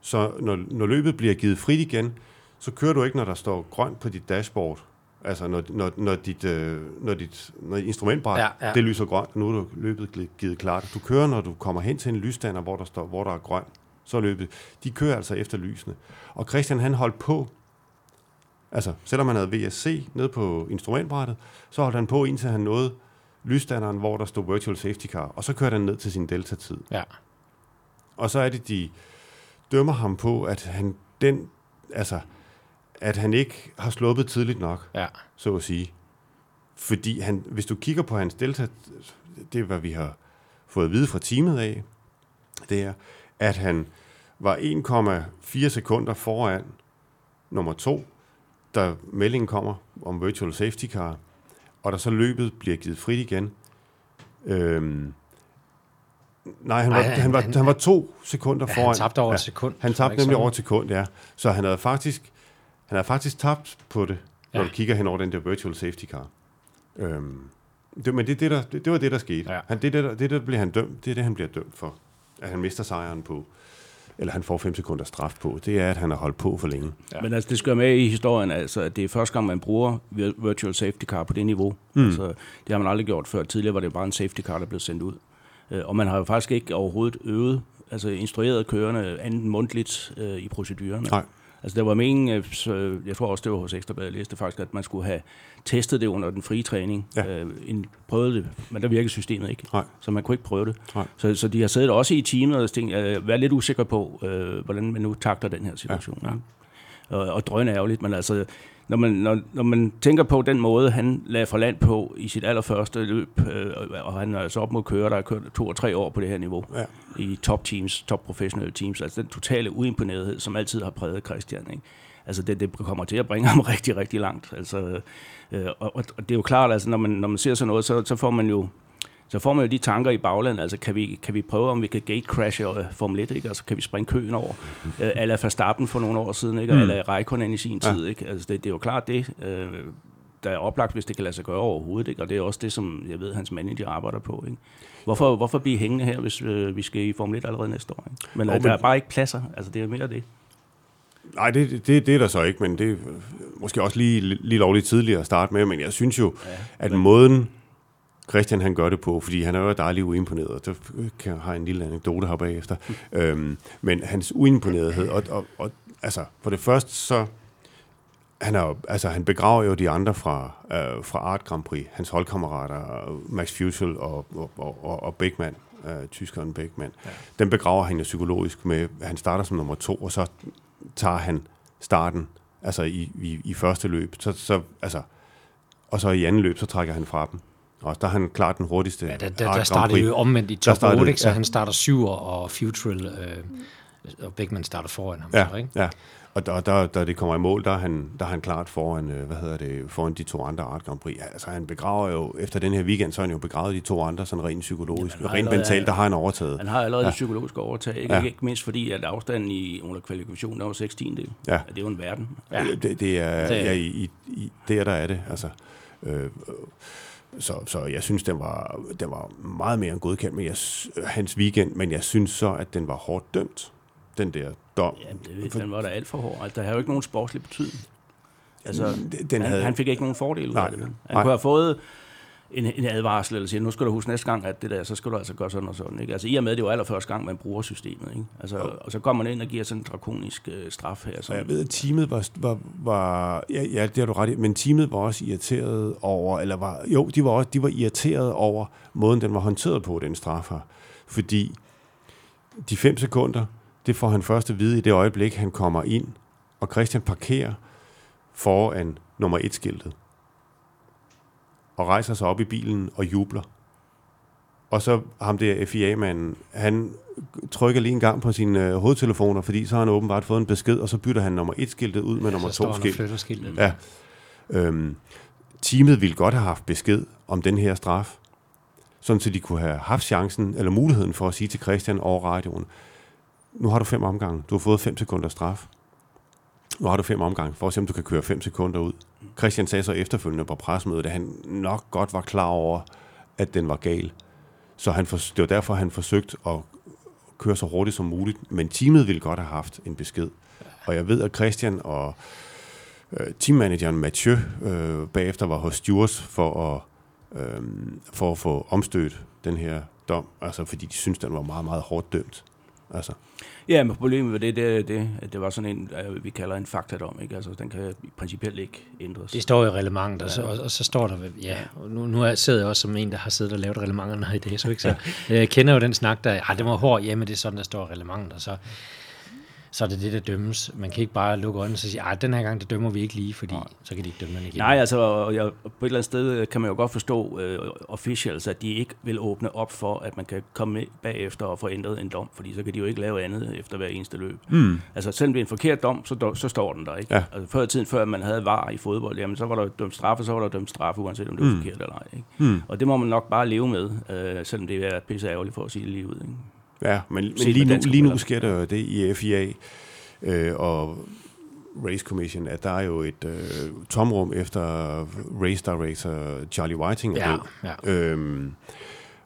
Så når, når løbet bliver givet frit igen, så kører du ikke, når der står grønt på dit dashboard. Altså når, når, når, dit, øh, når dit når instrumentbræt, Ja, ja, det lyser grønt, nu er du løbet givet klart. Du kører, når du kommer hen til en lysstander, hvor der, står, hvor der er grønt, så løbet. De kører altså efter lysene. Og Christian han holdt på, altså selvom han havde VSC nede på instrumentbrættet, så holdt han på indtil han nåede lysstanderen, hvor der stod virtual safety car, og så kørte han ned til sin delta-tid. Ja. Og så er det, de dømmer ham på, at han den, altså, at han ikke har sluppet tidligt nok, Ja. så at sige. Fordi han, hvis du kigger på hans delta, det er, hvad vi har fået at vide fra teamet af, det er, at han var 1,4 sekunder foran nummer to, da meldingen kommer om virtual safety car, og da så løbet bliver givet frit igen. Øhm, nej, han, Nej, var, han- han, var, han- han var to sekunder Ja, foran. han tabte over ja. et sekund. Han tabte nemlig sådan? over et sekund, ja. Så han havde faktisk, han havde faktisk tabt på det, når Ja. du kigger hen over den der virtual safety car. Øhm, det, men det, det, der, det, det var det, der skete. Ja. Han, det, det, der, det, der bliver han dømt, det er det, han bliver dømt for. At han mister sejren på, eller han får 5 sekunder straf på, det er, at han har holdt på for længe. Ja. Men altså, det skal med i historien, altså, at det er første gang, man bruger vir- virtual safety car på det niveau. Mm. Altså, det har man aldrig gjort før. Tidligere var det bare en safety car, der blev sendt ud. Øh, Og man har jo faktisk ikke overhovedet øvet, altså instrueret kørende andet end mundtligt øh, i procedurerne. Nej. Altså der var meningen, øh, jeg tror også, det var hos Ekstrabladet, jeg læste faktisk, at man skulle have testet det under den frie træning. Ja. Øh, en, prøvet det, men der virkede systemet ikke. Nej. Så man kunne ikke prøve det. Nej. Så, så de har siddet også i teamet og tænkt, øh, være lidt usikre på, øh, hvordan man nu takter den her situation. Ja. Ja. Og, og drøn ærgerligt, men altså, når man, når, når man tænker på den måde, han lagde fra land på i sit allerførste løb, øh, og han er altså op mod køre, der har kørt to og tre år på det her niveau, Ja. i top teams, top professionelle teams, altså den totale uimponerethed, som altid har præget Christian, ikke? Altså det, det kommer til at bringe ham rigtig, rigtig langt. Altså, øh, og, og, det er jo klart, altså når man, når man ser sådan noget, så, så får man jo så får man jo de tanker i baglandet, altså kan vi, kan vi prøve, om vi kan gatecrashe øh, Formel 1, ikke? altså kan vi springe køen over, øh, eller Verstappen for nogle år siden, ikke? Mm. eller Raikkonen i sin Ja. tid, ikke? altså det, det er jo klart det, øh, der er oplagt, hvis det kan lade sig gøre overhovedet, ikke? og det er også det, som jeg ved, hans manager arbejder på. Ikke? Hvorfor, hvorfor blive hængende her, hvis øh, vi skal i Formel 1 allerede næste år? Ikke? Men, oh, der men- er bare ikke pladser, altså det er mere det. Nej, det, det, det er der så ikke, men det er måske også lige, lige lovligt tidligere at starte med, men jeg synes jo, ja, at måden Christian han gør det på, fordi han er jo dejligt uimponeret, og der kan jeg have en lille anekdote her bagefter, øhm, men hans uimponerethed, og, og, og altså, for det første så, han, er altså, han begraver jo de andre fra, øh, fra Art Grand Prix, hans holdkammerater, Max Fuchel og, og, og, og, og Beckmann, øh, tyskeren Beckmann. Ja. Den begraver han jo psykologisk med, han starter som nummer to, og så tager han starten, altså i, i, i første løb, så, så, altså, og så i anden løb, så trækker han fra dem. Og der er han klart den hurtigste. Ja, der, der, der Grand startede jo omvendt i top startede- 8, ikke? så ja. han starter 7 og Futrell, øh, og Beckman starter foran ham. Ja, Så, ikke? ja. Og der, der, da det kommer i mål, der er han, der er han klart foran, øh, hvad hedder det, foran de to andre Art Grand Prix. Ja, Altså han begraver jo, efter den her weekend, så har han jo begravet de to andre, sådan rent psykologisk. Jamen, Ja, rent mentalt, der har han overtaget. Han har allerede ja. det psykologiske overtag, ikke? Ja. Ja. ikke mindst fordi, at afstanden i under kvalifikationen er jo 16 del. Ja. Det er jo en verden. Ja. Ja. Det, det er, Det- det, ja, i, i, i, der, der er det, altså. Øh, så, så jeg synes, den var, den var meget mere end godkendt, men jeg, s- hans weekend, men jeg synes så, at den var hårdt dømt, den der dom. Jamen, det, den var da alt for hård. Altså, der har jo ikke nogen sportslig betydning. Altså, Den- han, havde- han fik ikke nogen fordel ud af det. Han nej. kunne have fået en, en advarsel, eller sige, nu skal du huske næste gang, at det der, så skal du altså gøre sådan og sådan. Ikke? Altså i og med, det var allerførste gang, man bruger systemet. Ikke? Altså, og så kommer man ind og giver sådan en drakonisk øh, straf her. Som, jeg ved, at teamet var, var, var ja, ja, det har du ret i, men teamet var også irriteret over, eller var, jo, de var, også, de var irriteret over måden, den var håndteret på, den straf her. Fordi de fem sekunder, det får han først at vide i det øjeblik, han kommer ind, og Christian parkerer foran nummer et skiltet og rejser sig op i bilen og jubler. Og så ham der FIA-manden, han trykker lige en gang på sine øh, hovedtelefoner, fordi så har han åbenbart fået en besked, og så bytter han nummer et skiltet ud med nummer så står to han og skilt. flytter skiltet. Ja. Øhm, teamet ville godt have haft besked om den her straf, sådan så de kunne have haft chancen, eller muligheden for at sige til Christian over radioen, nu har du fem omgange, du har fået fem sekunder straf. Nu har du fem omgange, for at se, om du kan køre fem sekunder ud. Christian sagde så efterfølgende på pressemødet, at han nok godt var klar over, at den var gal. Så han for, det var derfor, han forsøgte at køre så hurtigt som muligt. Men teamet ville godt have haft en besked. Og jeg ved, at Christian og øh, teammanageren Mathieu øh, bagefter var hos Stewards for at, øh, for at få omstødt den her dom. Altså fordi de synes den var meget, meget hårdt dømt. Altså, Ja, men problemet med det, det, det, at det var sådan en, øh, vi kalder en faktadom. Ikke? Altså, den kan principielt ikke ændres. Det står i reglementet, og så, og, og så står der, ja, og nu, nu er- sidder jeg også som en, der har siddet og lavet reglementerne her i dag, så, ikke? så jeg kender jo den snak, der, ah, det var hård, jamen det er sådan, der står i reglementet, og så, så er det det, der dømmes. Man kan ikke bare lukke øjnene og så sige, ah, den her gang, det dømmer vi ikke lige, fordi så kan de ikke dømme den igen. Nej, altså, og jeg, på et eller andet sted kan man jo godt forstå uh, officials, at de ikke vil åbne op for, at man kan komme med bagefter og få ændret en dom, fordi så kan de jo ikke lave andet efter hver eneste løb. Mm. Altså, selvom det er en forkert dom, så, så står den der, ikke? Ja. Altså, før i tiden, før man havde var i fodbold, jamen, så var der dømt straffe, så var der dømt straffe, uanset om det var mm. forkert eller ej, ikke? Mm. Og det må man nok bare leve med, uh, selvom det er pisse ærgerligt for at sige det lige ud, ikke? Ja, men, men lige, nu, lige nu sker der jo det i FIA øh, og Race Commission, at der er jo et øh, tomrum efter race director Charlie Whiting er Ja, død. ja. Øhm,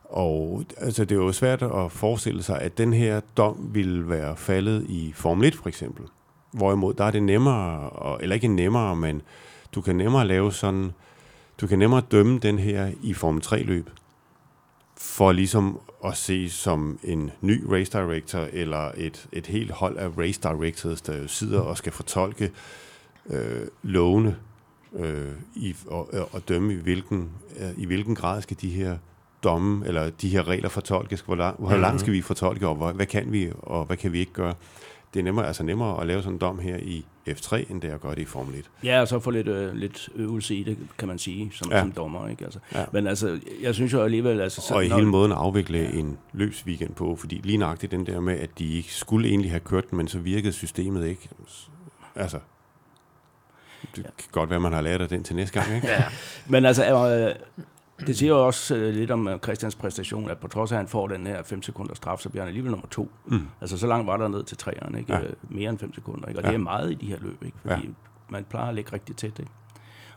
og altså, det er jo svært at forestille sig, at den her dom ville være faldet i Formel 1 for eksempel. Hvorimod, der er det nemmere, og- eller ikke nemmere, men du kan nemmere lave sådan, du kan nemmere dømme den her i Formel 3 løb, for ligesom at se som en ny race director, eller et, et helt hold af race directors, der jo sidder og skal fortolke øh, lovene øh, i, og, og dømme, i hvilken, øh, i hvilken grad skal de her domme, eller de her regler fortolkes, hvor, lang, hvor langt skal vi fortolke, og hvad, hvad kan vi, og hvad kan vi ikke gøre. Det er nemmere, altså nemmere at lave sådan en dom her i F3, end det er at gøre det i Formel 1. Ja, og så få lidt, øh, lidt øvelse i det, kan man sige, som, Ja. ja. som dommer. Ikke? Altså, Ja. ja. Men altså, jeg synes jo alligevel... Altså, så, Og i når- hele måden at afvikle ja. en løbsweekend på, fordi lige nøjagtigt den der med, at de ikke skulle egentlig have kørt den, men så virkede systemet ikke. Altså, det kan godt være, man har lært af den til næste gang, ikke? Ja. Men altså, øh, det siger jo også øh, lidt om øh, Christians præstation, at på trods af, at han får den her 5 sekunder straf, så bliver han alligevel nummer to. Mm. Altså, så langt var der ned til træerne, ikke? Ja. Ja. Mere end 5 sekunder, ikke? Og Ja. det er meget i de her løb, ikke? Fordi ja. man plejer at ligge rigtig tæt, ikke?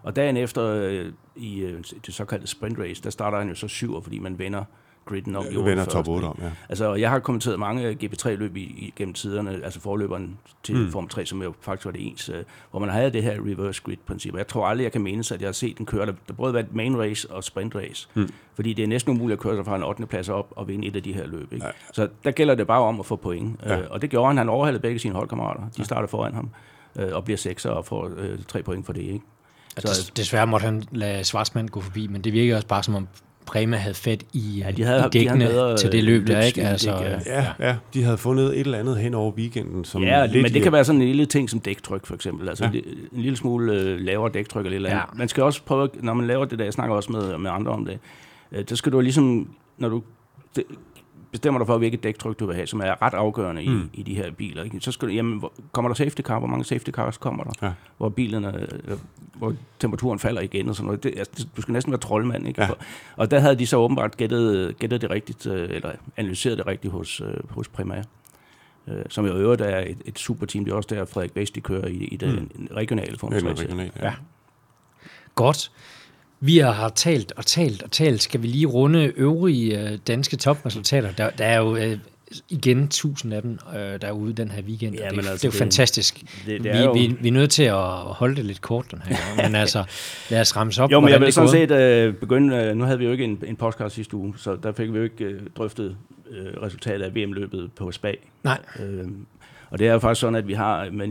Og dagen efter øh, i øh, det såkaldte sprint race, der starter han jo så syver, fordi man vender gridden om Ja, i vender 48 top 8 om, ja. Altså, jeg har kommenteret mange GP3-løb i, i, gennem tiderne, altså forløberen til Mm. Form 3, som jo faktisk var det ens, øh, hvor man havde det her reverse grid-princip. Jeg tror aldrig, jeg kan mene, at jeg har set den køre, der, der både var et main race og sprint race. Mm. Fordi det er næsten umuligt at køre sig fra en 8. plads op og vinde et af de her løb. Ikke? Ja. Så der gælder det bare om at få point. Ja. Øh, og det gjorde han. Han overhalede begge sine holdkammerater. De starter foran ham øh, og bliver sekser og får øh, tre point for det. Ikke? Så, Des, desværre måtte han lade Schwarzmann gå forbi, men det virker også bare som om Prema havde fat i, Ja, de havde- i de dækkene havde bedre, til det løb der, ikke? løbsstil, Altså, ikke? Ja, ja, de havde fundet et eller andet hen over weekenden, som ja, lidt men det kan være sådan en lille ting som dæktryk, for eksempel. Altså Ja. ja. en lille smule øh, lavere dæktryk eller et eller andet. Ja. Ja. Man skal også prøve, når man laver det der, jeg snakker også med, med andre om det, øh, der skal du ligesom, når du bestemmer dig for, hvilket dæktryk du vil have, som er ret afgørende i, Mm. mm. i de her biler. Ikke? Så skal jamen, hvor, kommer der safety car? Hvor mange safety cars kommer der? Ja. Hvor bilerne, øh, hvor temperaturen falder igen og sådan noget. Det, altså, du skal næsten være troldmand, ikke? Ja. For- Og der havde de så åbenbart gættet, gættet det rigtigt, øh, eller analyseret det rigtigt hos, øh, hos Primær. Øh, som i øvrigt er et, et superteam. Det er også der, Frederik Vesti kører i, i den mm. regionale form. Regional, ja. Ja. Godt. Vi har talt og talt og talt. Skal vi lige runde øvrige øh, danske topresultater? Der, der er jo øh, igen tusind af dem øh, derude den her weekend. Ja, det, altså, det er jo det- fantastisk. det- det vi, er jo- vi, vi er nødt til at holde det lidt kort den her gang. Men altså, lad os ramse op, Jo, men jeg vil sådan set øh, begynde, øh, nu havde vi jo ikke en, en podcast sidste uge, så der fik vi jo ikke øh, drøftet øh, resultatet af VM-løbet på Spa. Nej, Øh, og det er jo faktisk sådan, at vi har med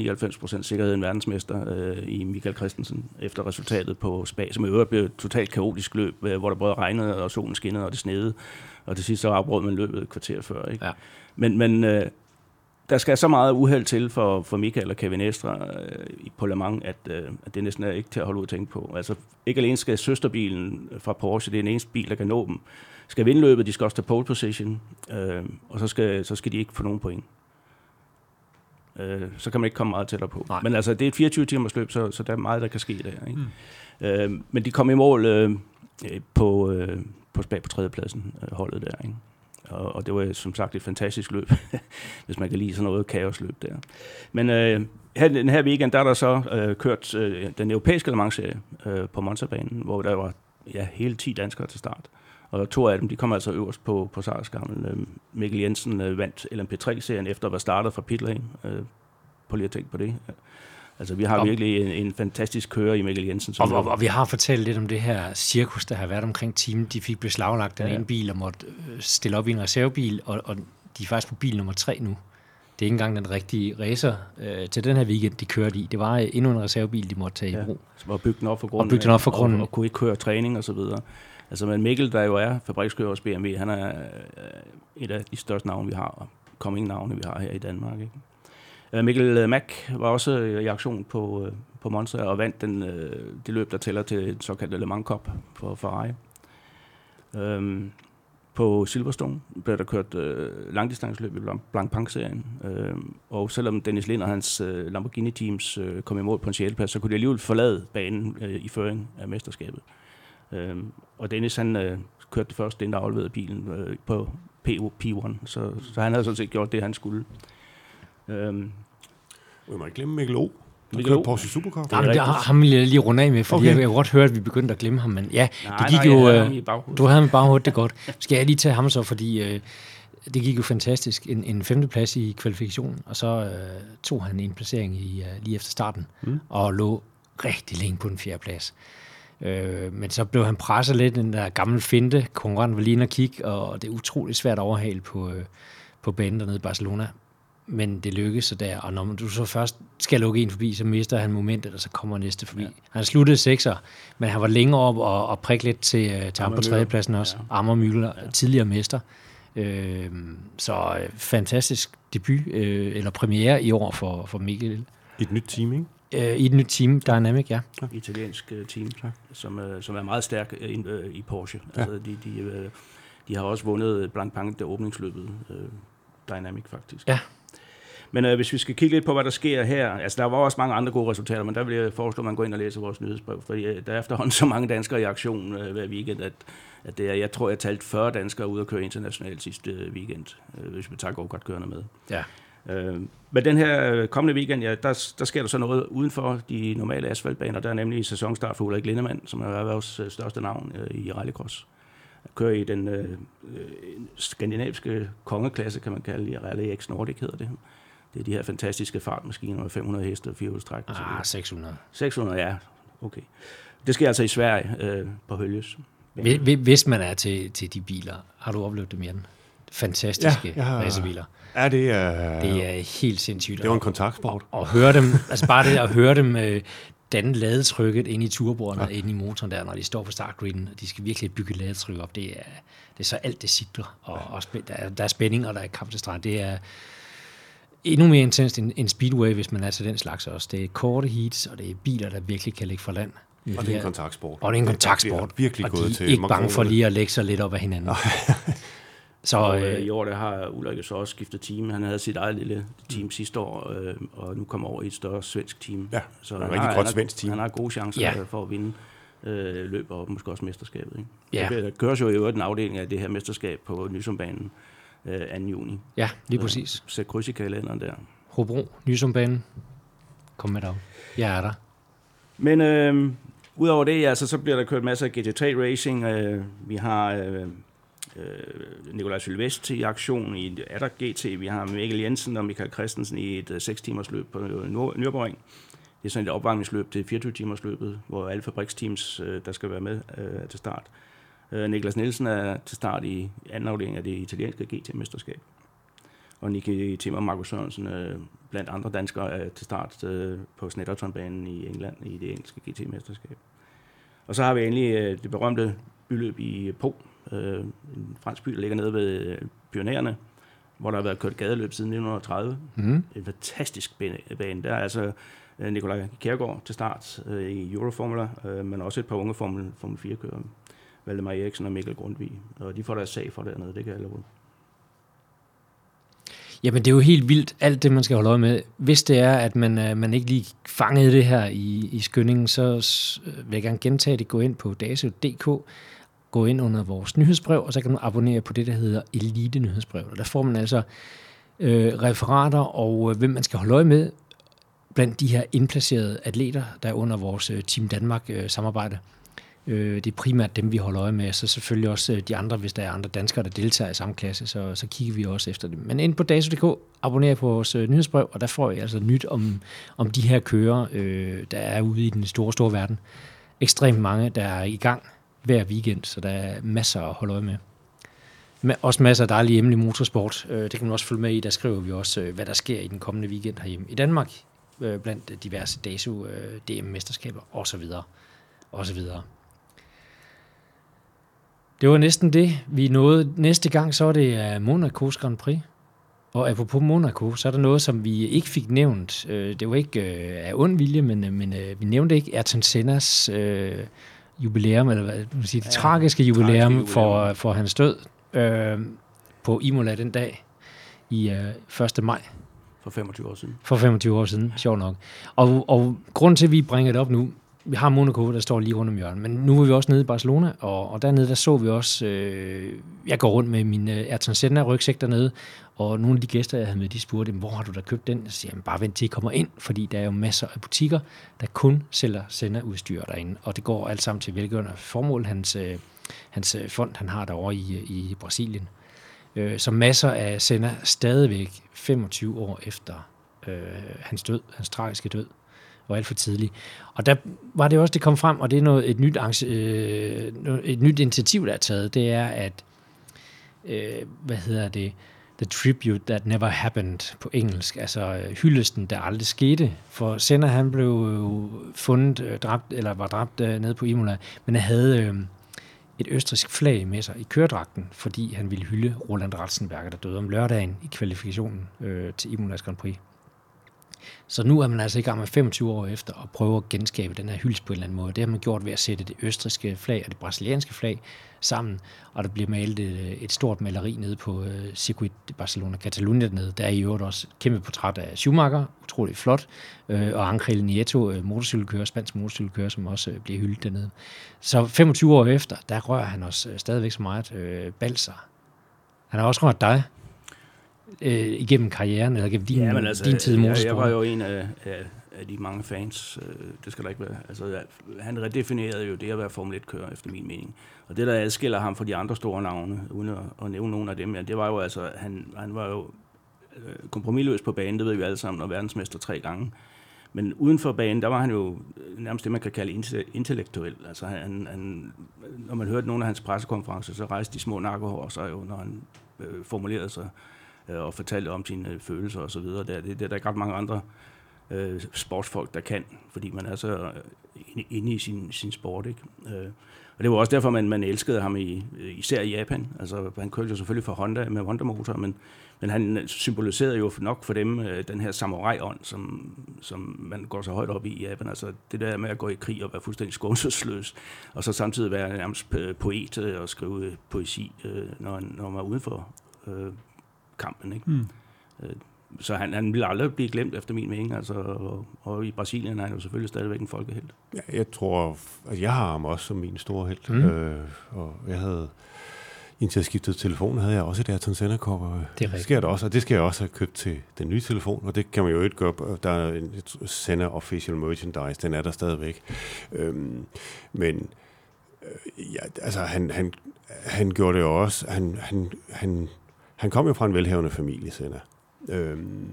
99% sikkerhed en verdensmester øh, i Michael Christensen efter resultatet på Spa, som i øvrigt blev et totalt kaotisk løb, øh, hvor der både regnede og solen skinnede og det snede. Og til sidst så afbrød man løbet et kvarter før. Ikke? Ja. Men, men øh, der skal så meget uheld til for, for Michael og Kevin Estra øh, i- på Le Mans, at, øh, at det næsten er ikke til at holde ud at tænke på. Altså, ikke alene skal søsterbilen fra Porsche, det er den eneste bil, der kan nå dem, skal vinde løbet, de skal også tage pole position, øh, og så skal, så skal de ikke få nogen point. Øh, så kan man ikke komme meget tættere på. Nej. Men altså, det er et 24 timers løb, så, så der er meget, der kan ske der. Ikke? Mm. Øh, men de kom i mål øh, øh, på, øh, på Spa på tredjepladsen, øh, holdet der. Ikke? Og, og det var som sagt et fantastisk løb, hvis man kan lide sådan noget kaosløb der. Men øh, her, den her weekend, der er der så øh, kørt øh, den europæiske Le Mans-serie øh, på Monza-banen, hvor der var ja, hele 10 danskere til start. Og to af dem, de kom altså øverst på, på sejrskammen. Øh, Mikkel Jensen øh, vandt LMP3-serien efter at være startet fra pit lane. Øh, på lige at tænke på det. Altså, vi har Og- virkelig en, en fantastisk kører i Mikkel Jensen. og, og, og vi har fortalt lidt om det her cirkus, der har været omkring teamet. De fik beslaglagt den Ja. ene bil og måtte øh, stille op i en reservebil, og, og de er faktisk på bil nummer tre nu. Det er ikke engang den rigtige racer øh, til den her weekend, de kørte i. Det var endnu en reservebil, de måtte tage i Ja. brug. som var bygget den op for grunden. bygget den op for og- grunden. Og, og kunne ikke køre træning og så videre. Altså, men Mikkel, der jo er fabrikskører hos BMW, han er øh, et af de største navne, vi har, og coming navne, vi har her i Danmark. Ikke? Øh, Mikkel øh, Mack var også i aktion på, på Monza og vandt den, det løb, der tæller til den såkaldte Le Mans Cup for Ferrari. Øhm, på Silverstone blev der kørt øh, langdistanceløb i Blanc- Blancpain-serien. Øh, og selvom Dennis Lind og hans øh, Lamborghini-teams øh, kom i mål på en sjetteplads, så kunne de alligevel forlade banen øh, i føring af mesterskabet. Øh, og Dennis han øh, kørte det første, inden der afleverede bilen øh, på PO, P1, så, så han havde sådan set gjort det, han skulle. Øh, Vi må ikke glemme Mikkel O. Der Mikkel kørte O. Porsche Supercar. Jamen, rigtigt. der, ham vil jeg lige runde af med, fordi Okay. jeg, jeg kunne godt høre, at vi begyndte at glemme ham, men ja, nej, det gik nej, jo... havde øh, ham i baghovedet. Du havde ham bare hurtigt det er godt. Skal jeg lige tage ham så, fordi øh, det gik jo fantastisk. En, en femteplads i kvalifikationen, og så øh, tog han en placering i, øh, lige efter starten, mm. og lå rigtig længe på den fjerde plads. Øh, men så blev han presset lidt, den der gamle finte. Konkurrenten var lige inde og kigge, og det er utroligt svært at overhale på, øh, på banen dernede i Barcelona. Men det lykkedes så der, og når du så først skal lukke en forbi, så mister han momentet, og så kommer næste forbi. Ja. Han sluttede sekser, men han var længere op og, og prikke lidt til, øh, til ham på tredjepladsen også. Ja. Ja. Ammer Müller, ja. tidligere mester. Øh, så øh, fantastisk debut, øh, eller premiere i år for, for Mikkel. Et nyt team, ikke? Øh, I et nyt team, Dynamic, ja. italiensk øh, team, som, øh, som er meget stærk øh, øh, i Porsche. Ja. Altså, de, de, øh, de har også vundet Blancpain, det åbningsløbet, øh, Dynamic faktisk. Ja. Men øh, hvis vi skal kigge lidt på, hvad der sker her, altså der var også mange andre gode resultater, men der vil jeg foreslå, at man går ind og læser vores nyhedsbrev, fordi øh, der er efterhånden så mange danskere i aktion øh, hver weekend, at, at det er, jeg tror, jeg talte 40 danskere ud at køre internationalt sidste øh, weekend, øh, hvis vi tager go-kart-kørende med. Ja. Øh, men den her øh, kommende weekend, ja, der, der sker der så noget uden for de normale asfaltbaner. Der er nemlig sæsonstart for Ulrik Lindemann, som er vores øh, største navn øh, i rallycross. Kører i den øh, skandinaviske kongeklasse, kan man kalde det, Rally X Nordic hedder det. Det er de her fantastiske fartmaskiner med 500 heste og 400 Ah, 600. 600, ja. Okay. Det sker altså i Sverige øh, på Høljes. Hvis man er til, til de biler, har du oplevet det mere den? Fantastiske ja, har, racerbiler. Ja, det er... Det er helt sindssygt. Det var en kontaktsport. Og, og høre dem, altså bare det at høre dem øh, danne ladetrykket ind i turbordet, ja. ind i motoren der, når de står på startgriden, og de skal virkelig bygge ladetryk op. Det er, det er så alt, det sidder, og, ja. og der, er, der er spænding, og der er kamp til strand. Det er endnu mere intenst end, end speedway, hvis man er til den slags også. Det er korte heats, og det er biler, der virkelig kan ligge for land. Og det er en kontaktsport. Og det er en kontaktsport. Det er virkelig og de til er ikke bange for lige at lægge sig lidt op af hinanden. Så og, øh, i år der har Ulrik så også skiftet team. Han havde sit eget lille team sidste år, øh, og nu kommer over i et større svensk team. Ja, så han rigtig har, godt svensk team. Han har gode chancer ja. for at vinde øh, løb og måske også mesterskabet. Ikke? Ja. Der køres jo i øvrigt en afdeling af det her mesterskab på Nysumbanen øh, 2. juni. Ja, lige præcis. Så sæt kryds i kalenderen der. Hobro, Nysumbanen. Kom med dig. Jeg er der. Men øh, udover det, altså, så bliver der kørt masser af GT3 Racing. Øh, vi har øh, øh, Nikolaj Sylvest i aktion i Adder GT. Vi har Mikkel Jensen og Michael Christensen i et 6 øh, timers løb på øh, Nürburgring. Det er sådan et opvarmningsløb til 24 timers løbet, hvor alle fabriksteams, øh, der skal være med, øh, til start. Øh, Niklas Nielsen er til start i anden afdeling af det italienske GT-mesterskab. Og Nicky Timmer og Markus Sørensen, øh, blandt andre danskere, er til start øh, på Snetterton-banen i England i det engelske GT-mesterskab. Og så har vi endelig øh, det berømte byløb i Po, øh, en fransk by, der ligger nede ved øh, Pionerne, hvor der har været kørt gadeløb siden 1930. Mm. En fantastisk bane. Der er altså øh, Nikolaj Kjærgaard til start øh, i Euroformula, øh, men også et par unge Formel, Formel 4-kører. Valdemar Eriksen og Mikkel Grundvig. Og de får deres sag for dernede, det kan jeg love. Jamen, det er jo helt vildt, alt det, man skal holde øje med. Hvis det er, at man, uh, man ikke lige fangede det her i, i skyndingen, så vil jeg gerne gentage det. Gå ind på daso.dk, gå ind under vores nyhedsbrev, og så kan du abonnere på det, der hedder Elite Nyhedsbrev. Og der får man altså øh, referater og øh, hvem man skal holde øje med blandt de her indplacerede atleter, der er under vores øh, Team Danmark-samarbejde. Øh, øh, det er primært dem, vi holder øje med, så selvfølgelig også øh, de andre, hvis der er andre danskere, der deltager i samme klasse, så, så kigger vi også efter dem. Men ind på dato.dk, abonner på vores øh, nyhedsbrev, og der får I altså nyt om, om de her kører, øh, der er ude i den store, store verden. Ekstremt mange, der er i gang hver weekend, så der er masser at holde øje med. Men også masser af dejlig hjemlig motorsport. Øh, det kan man også følge med i. Der skriver vi også, øh, hvad der sker i den kommende weekend herhjemme i Danmark, øh, blandt diverse DASU, DM-mesterskaber osv. osv. Det var næsten det, vi nåede. Næste gang, så er det Monaco's Grand Prix. Og apropos Monaco, så er der noget, som vi ikke fik nævnt. Det var ikke af ond vilje, men, men vi nævnte ikke Ayrton Sennas jubilæum, eller hvad man sige, det ja, tragiske jubilæum, jubilæum. For, for hans død øh, på Imola den dag i øh, 1. maj. For 25 år siden. For 25 år siden, sjov nok. Og, og grunden til, at vi bringer det op nu, vi har Monaco, der står lige rundt om hjørnet, men nu er vi også nede i Barcelona, og, og dernede der så vi også, øh, jeg går rundt med min øh, Ayrton Senna rygsæk dernede, og nogle af de gæster, jeg havde med, de spurgte, hvor har du da købt den? Jeg siger, jamen, bare vent til I kommer ind, fordi der er jo masser af butikker, der kun sælger Senna-udstyr derinde, og det går alt sammen til velgørende formål, hans, øh, hans øh, fond, han har derovre i, øh, i Brasilien. Øh, så masser af Senna stadigvæk 25 år efter øh, hans død, hans tragiske død, var alt for tidlig. Og der var det også, det kom frem, og det er noget, et, nyt, øh, et nyt initiativ, der er taget, det er, at, øh, hvad hedder det, The Tribute That Never Happened på engelsk, altså øh, hyldesten, der aldrig skete. For Senna, han blev fundet, øh, dræbt, eller var dræbt øh, nede på Imola, men han havde øh, et østrisk flag med sig i køredragten, fordi han ville hylde Roland Ratzenberger, der døde om lørdagen i kvalifikationen øh, til Imolas Grand Prix. Så nu er man altså i gang med 25 år efter at prøve at genskabe den her hyldest på en eller anden måde. Det har man gjort ved at sætte det østriske flag og det brasilianske flag sammen, og der bliver malet et, et stort maleri nede på uh, Circuit de Barcelona Catalunya dernede. Der er i øvrigt også et kæmpe portræt af Schumacher, utroligt flot, uh, og Angel Nieto, uh, motorcykelkører, spansk motorcykelkører, som også uh, bliver hyldet dernede. Så 25 år efter, der rører han os uh, stadigvæk så meget uh, balser. Han har også rørt dig øh, igennem karrieren, eller gennem din, Ja, men altså, din tid i jeg, jeg var jo en af, af, af de mange fans. Øh, det skal der ikke være. Altså, jeg- han redefinerede jo det at være Formel 1-kører, efter min mening. Og det, der adskiller ham fra de andre store navne, uden at, at nævne nogle af dem, ja, det var jo altså, han, han var jo øh, kompromilløs på banen, det ved vi alle sammen, og verdensmester tre gange. Men uden for banen, der var han jo nærmest det, man kan kalde inte- intellektuel. Altså han, han, når man hørte nogle af hans pressekonferencer, så rejste de små nakkerhår sig jo, når han øh, formulerede sig øh, og fortalte om sine øh, følelser og så videre. Der, det, det er der ikke ret mange andre øh, sportsfolk, der kan, fordi man er så øh, inde, inde i sin, sin sport. Ikke? Øh, og det var også derfor, man, man elskede ham i, øh, især i Japan. Altså, han kørte jo selvfølgelig for Honda med Honda-motor, men, men han symboliserede jo nok for dem øh, den her samurai-ånd, som, som man går så højt op i i Japan. Altså det der med at gå i krig og være fuldstændig skånselsløs, og så samtidig være nærmest poet og skrive poesi, øh, når, når man er udenfor øh, kampen. Ikke? Mm. Øh, så han, han ville aldrig blive glemt, efter min mening. Altså, og, og i Brasilien er han jo selvfølgelig stadigvæk en folkehelt. Ja, jeg tror, at jeg har ham også som min store held. Mm. Øh, og jeg havde, indtil jeg skiftede telefon, havde jeg også et Ayrton Senna cover. Det Det sker der også, og det skal jeg også have købt til den nye telefon, og det kan man jo ikke gøre. Der er en Senna Official Merchandise, den er der stadigvæk. Øhm, men øh, ja, altså, han, han, han gjorde det jo også. Han, han, han, han kom jo fra en velhavende familie, Senna. Øhm,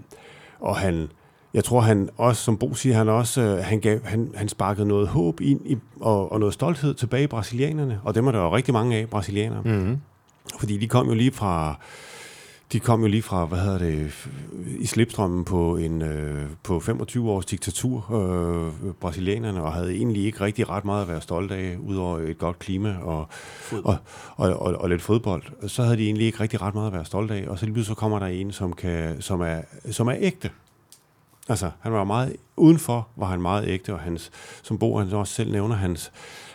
og han, jeg tror, han også, som Bo siger, han også, øh, han, gav, han, han sparkede noget håb ind i, og, og noget stolthed tilbage i brasilianerne, og dem er der jo rigtig mange af, brasilianere. Mm-hmm. Fordi de kom jo lige fra de kom jo lige fra, hvad hedder det, i slipstrømmen på en øh, på 25 års diktatur, øh, brasilianerne, og havde egentlig ikke rigtig ret meget at være stolte af, udover et godt klima og, og, og, og, og lidt fodbold. Så havde de egentlig ikke rigtig ret meget at være stolte af, og så lige pludselig så kommer der en, som, kan, som, er, som er ægte. Altså, han var meget, udenfor var han meget ægte, og hans, som Bo han også selv nævner, hans,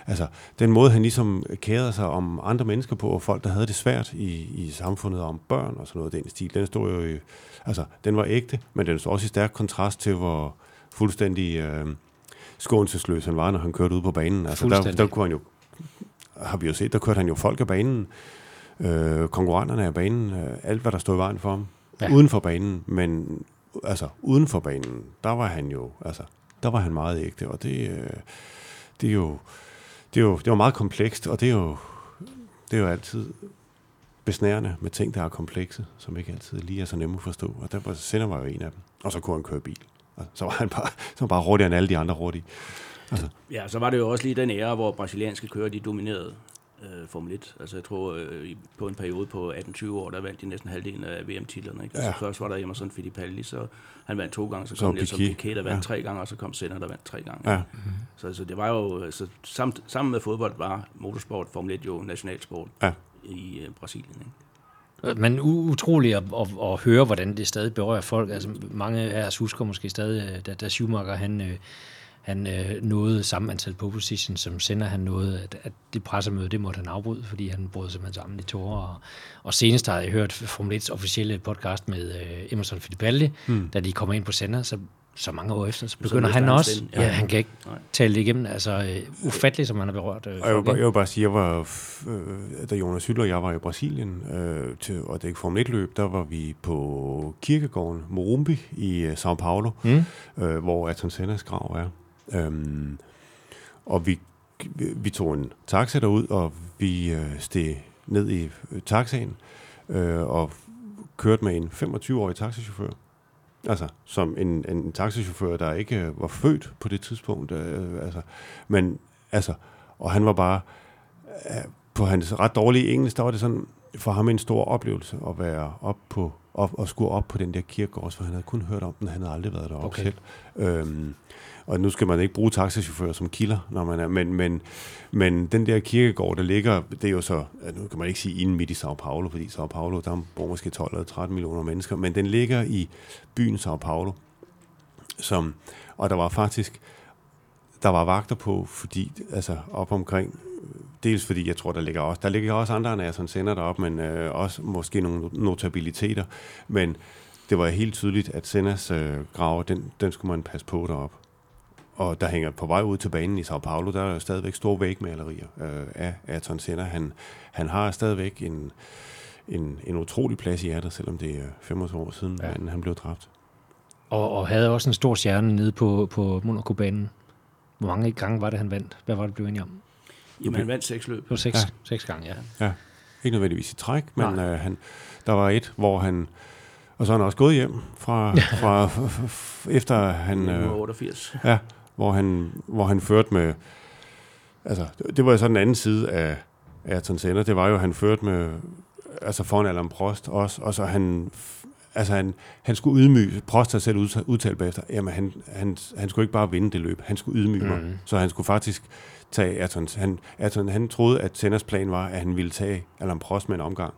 altså, den måde, han ligesom kærede sig om andre mennesker på, og folk, der havde det svært i, i samfundet, om børn og sådan noget, den stil, den stod jo i, altså, den var ægte, men den stod også i stærk kontrast til, hvor fuldstændig øh, skånselsløs han var, når han kørte ud på banen. Altså, der, der kunne han jo, har vi jo set, der kørte han jo folk af banen, øh, konkurrenterne af banen, øh, alt hvad der stod i vejen for ham, ja. uden for banen, men altså uden for banen, der var han jo, altså, der var han meget ægte, og det, øh, det er jo, det er jo, det var meget komplekst, og det er jo, det er jo altid besnærende med ting, der er komplekse, som ikke altid lige er så nemme at forstå, og der var var jo en af dem, og så kunne han køre bil, og så var han bare, så var bare hurtigere end alle de andre hurtige. Altså, Ja, så var det jo også lige den ære, hvor brasilianske kører, de dominerede øh, Formel 1. Altså jeg tror, øh, i- på en periode på 18-20 år, der vandt de næsten halvdelen af VM-titlerne. Ikke? Altså, Ja. først var der Emerson Fittipaldi, så han vandt to gange, så kom Nelson Piquet. Piquet, der vandt Ja. tre gange, og så kom Senna, der vandt tre gange. ja, Så, så det var jo, altså, samt, sammen med fodbold var motorsport, Formel 1 jo nationalsport Ja. i øh, Brasilien. Ikke? Men utroligt at, at, at høre, hvordan det stadig berører folk. Altså, mange af os husker måske stadig, øh, da, da Schumacher han, øh, han øh, nåede samme antal pole positions, som sender han nåede, at, at det pressemøde, det måtte han afbryde, fordi han brød simpelthen sammen i tårer. Og, og senest har jeg hørt Formel 1's officielle podcast med øh, Emerson Fittipaldi, mm. da de kommer ind på sender, så, så mange år efter, så begynder mister han han også, ja. Ja. han kan ikke Nej. tale det igennem, altså øh, ufatteligt, som han har berørt. Øh, Og jeg vil, bare, ikke? jeg vil bare sige, jeg var, øh, da Jonas Hytter og jeg var i Brasilien, øh, til, og det er ikke Formel 1-løb, der var vi på kirkegården Morumbi i øh, São Paulo, Mm. øh, hvor Ayrton Sennas grav er. Øhm, og vi, vi tog en taxa derud, og vi øh, steg ned i øh, taxaen, øh, og kørte med en 25-årig taxichauffør. Altså, som en, en taxichauffør, der ikke øh, var født på det tidspunkt. Øh, altså, men, altså, og han var bare, øh, på hans ret dårlige engelsk, der var det sådan, for ham en stor oplevelse at være op på, op, og skulle op på den der kirkegård, for han havde kun hørt om den, han havde aldrig været deroppe Okay. okay. selv. Øhm, og nu skal man ikke bruge taxachauffører som kilder, når man er, men, men, men den der kirkegård, der ligger, det er jo så, nu kan man ikke sige inden midt i Sao Paulo, fordi Sao Paulo, der bor måske 12 eller 13 millioner mennesker, men den ligger i byen Sao Paulo, som, og der var faktisk, der var vagter på, fordi, altså op omkring, dels fordi jeg tror, der ligger også, der ligger også andre end jeg sådan sender derop, men øh, også måske nogle notabiliteter, men det var helt tydeligt, at Sennas øh, grav, den, den skulle man passe på derop. Og der hænger på vej ud til banen i Sao Paulo, der er jo stadigvæk store vægmalerier øh, af Ayrton Senna. Han, han har stadigvæk en, en, en utrolig plads i hjertet, selvom det er 25 år siden, Ja. ja. han blev dræbt. Og, og havde også en stor stjerne nede på, på Monaco-banen. Hvor mange gange var det, han vandt? Hvad var det, blev enige om? Jamen, han vandt seks løb. Det var seks, ja. Ja. seks gange, ja. Ikke nødvendigvis i træk, men øh, han, der var et, hvor han... Og så er han også gået hjem fra, fra f- f- f- efter han... Øh, 1988. Ja, hvor han, hvor han førte med... Altså, det var jo så den anden side af Ayrton Senna. Det var jo, at han førte med... Altså foran Alain Prost også, og så han... Altså, han, han skulle ydmyge... Prost har selv udta- udtalt bagefter, jamen, han, han, han skulle ikke bare vinde det løb, han skulle ydmyge mm. mig. Mhm. Så han skulle faktisk tage Ayrton... Han, Ayrton, han troede, at Sennas plan var, at han ville tage Alain Prost med en omgang.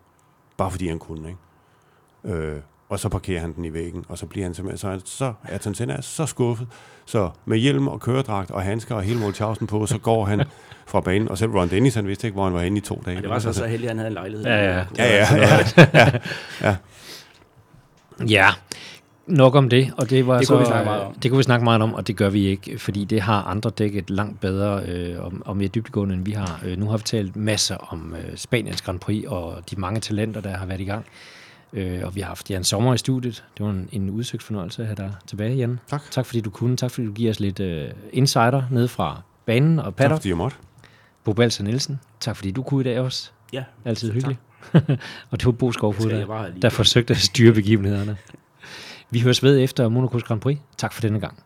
Bare fordi han kunne, ikke? Øh, og så parkerer han den i væggen, og så bliver han simpelthen, så, er- så er så skuffet, så med hjelm og køredragt og handsker og hele Molchausen på, så går han fra banen, og selv Ron Dennis, han vidste ikke, hvor han var henne i to dage. Men det var så så heldigt, at han havde en lejlighed. Ja, ja. Ja, ja, ja. Ja, nok om det. Og det, var Det så, kunne vi snakke meget om. Det kunne vi snakke meget om, og det gør vi ikke, fordi det har andre dækket langt bedre øh, og, og mere dybdegående, end vi har. Øh, nu har vi talt masser om øh, Spaniens Grand Prix og de mange talenter, der har været i gang. Øh, og vi har haft Jan Sommer i studiet. Det var en, en udsøgt fornøjelse at have dig tilbage, Jan. Tak. Tak fordi du kunne. Tak fordi du giver os lidt øh, insider ned fra banen og Tak paddock. fordi jeg måtte. Bo Balser Nielsen, tak fordi du kunne i dag også. Ja, Altid Tak. hyggeligt. og det var Bo Skovfod, der, der forsøgte at styre begivenhederne. Vi høres ved efter Monacos Grand Prix. Tak for denne gang.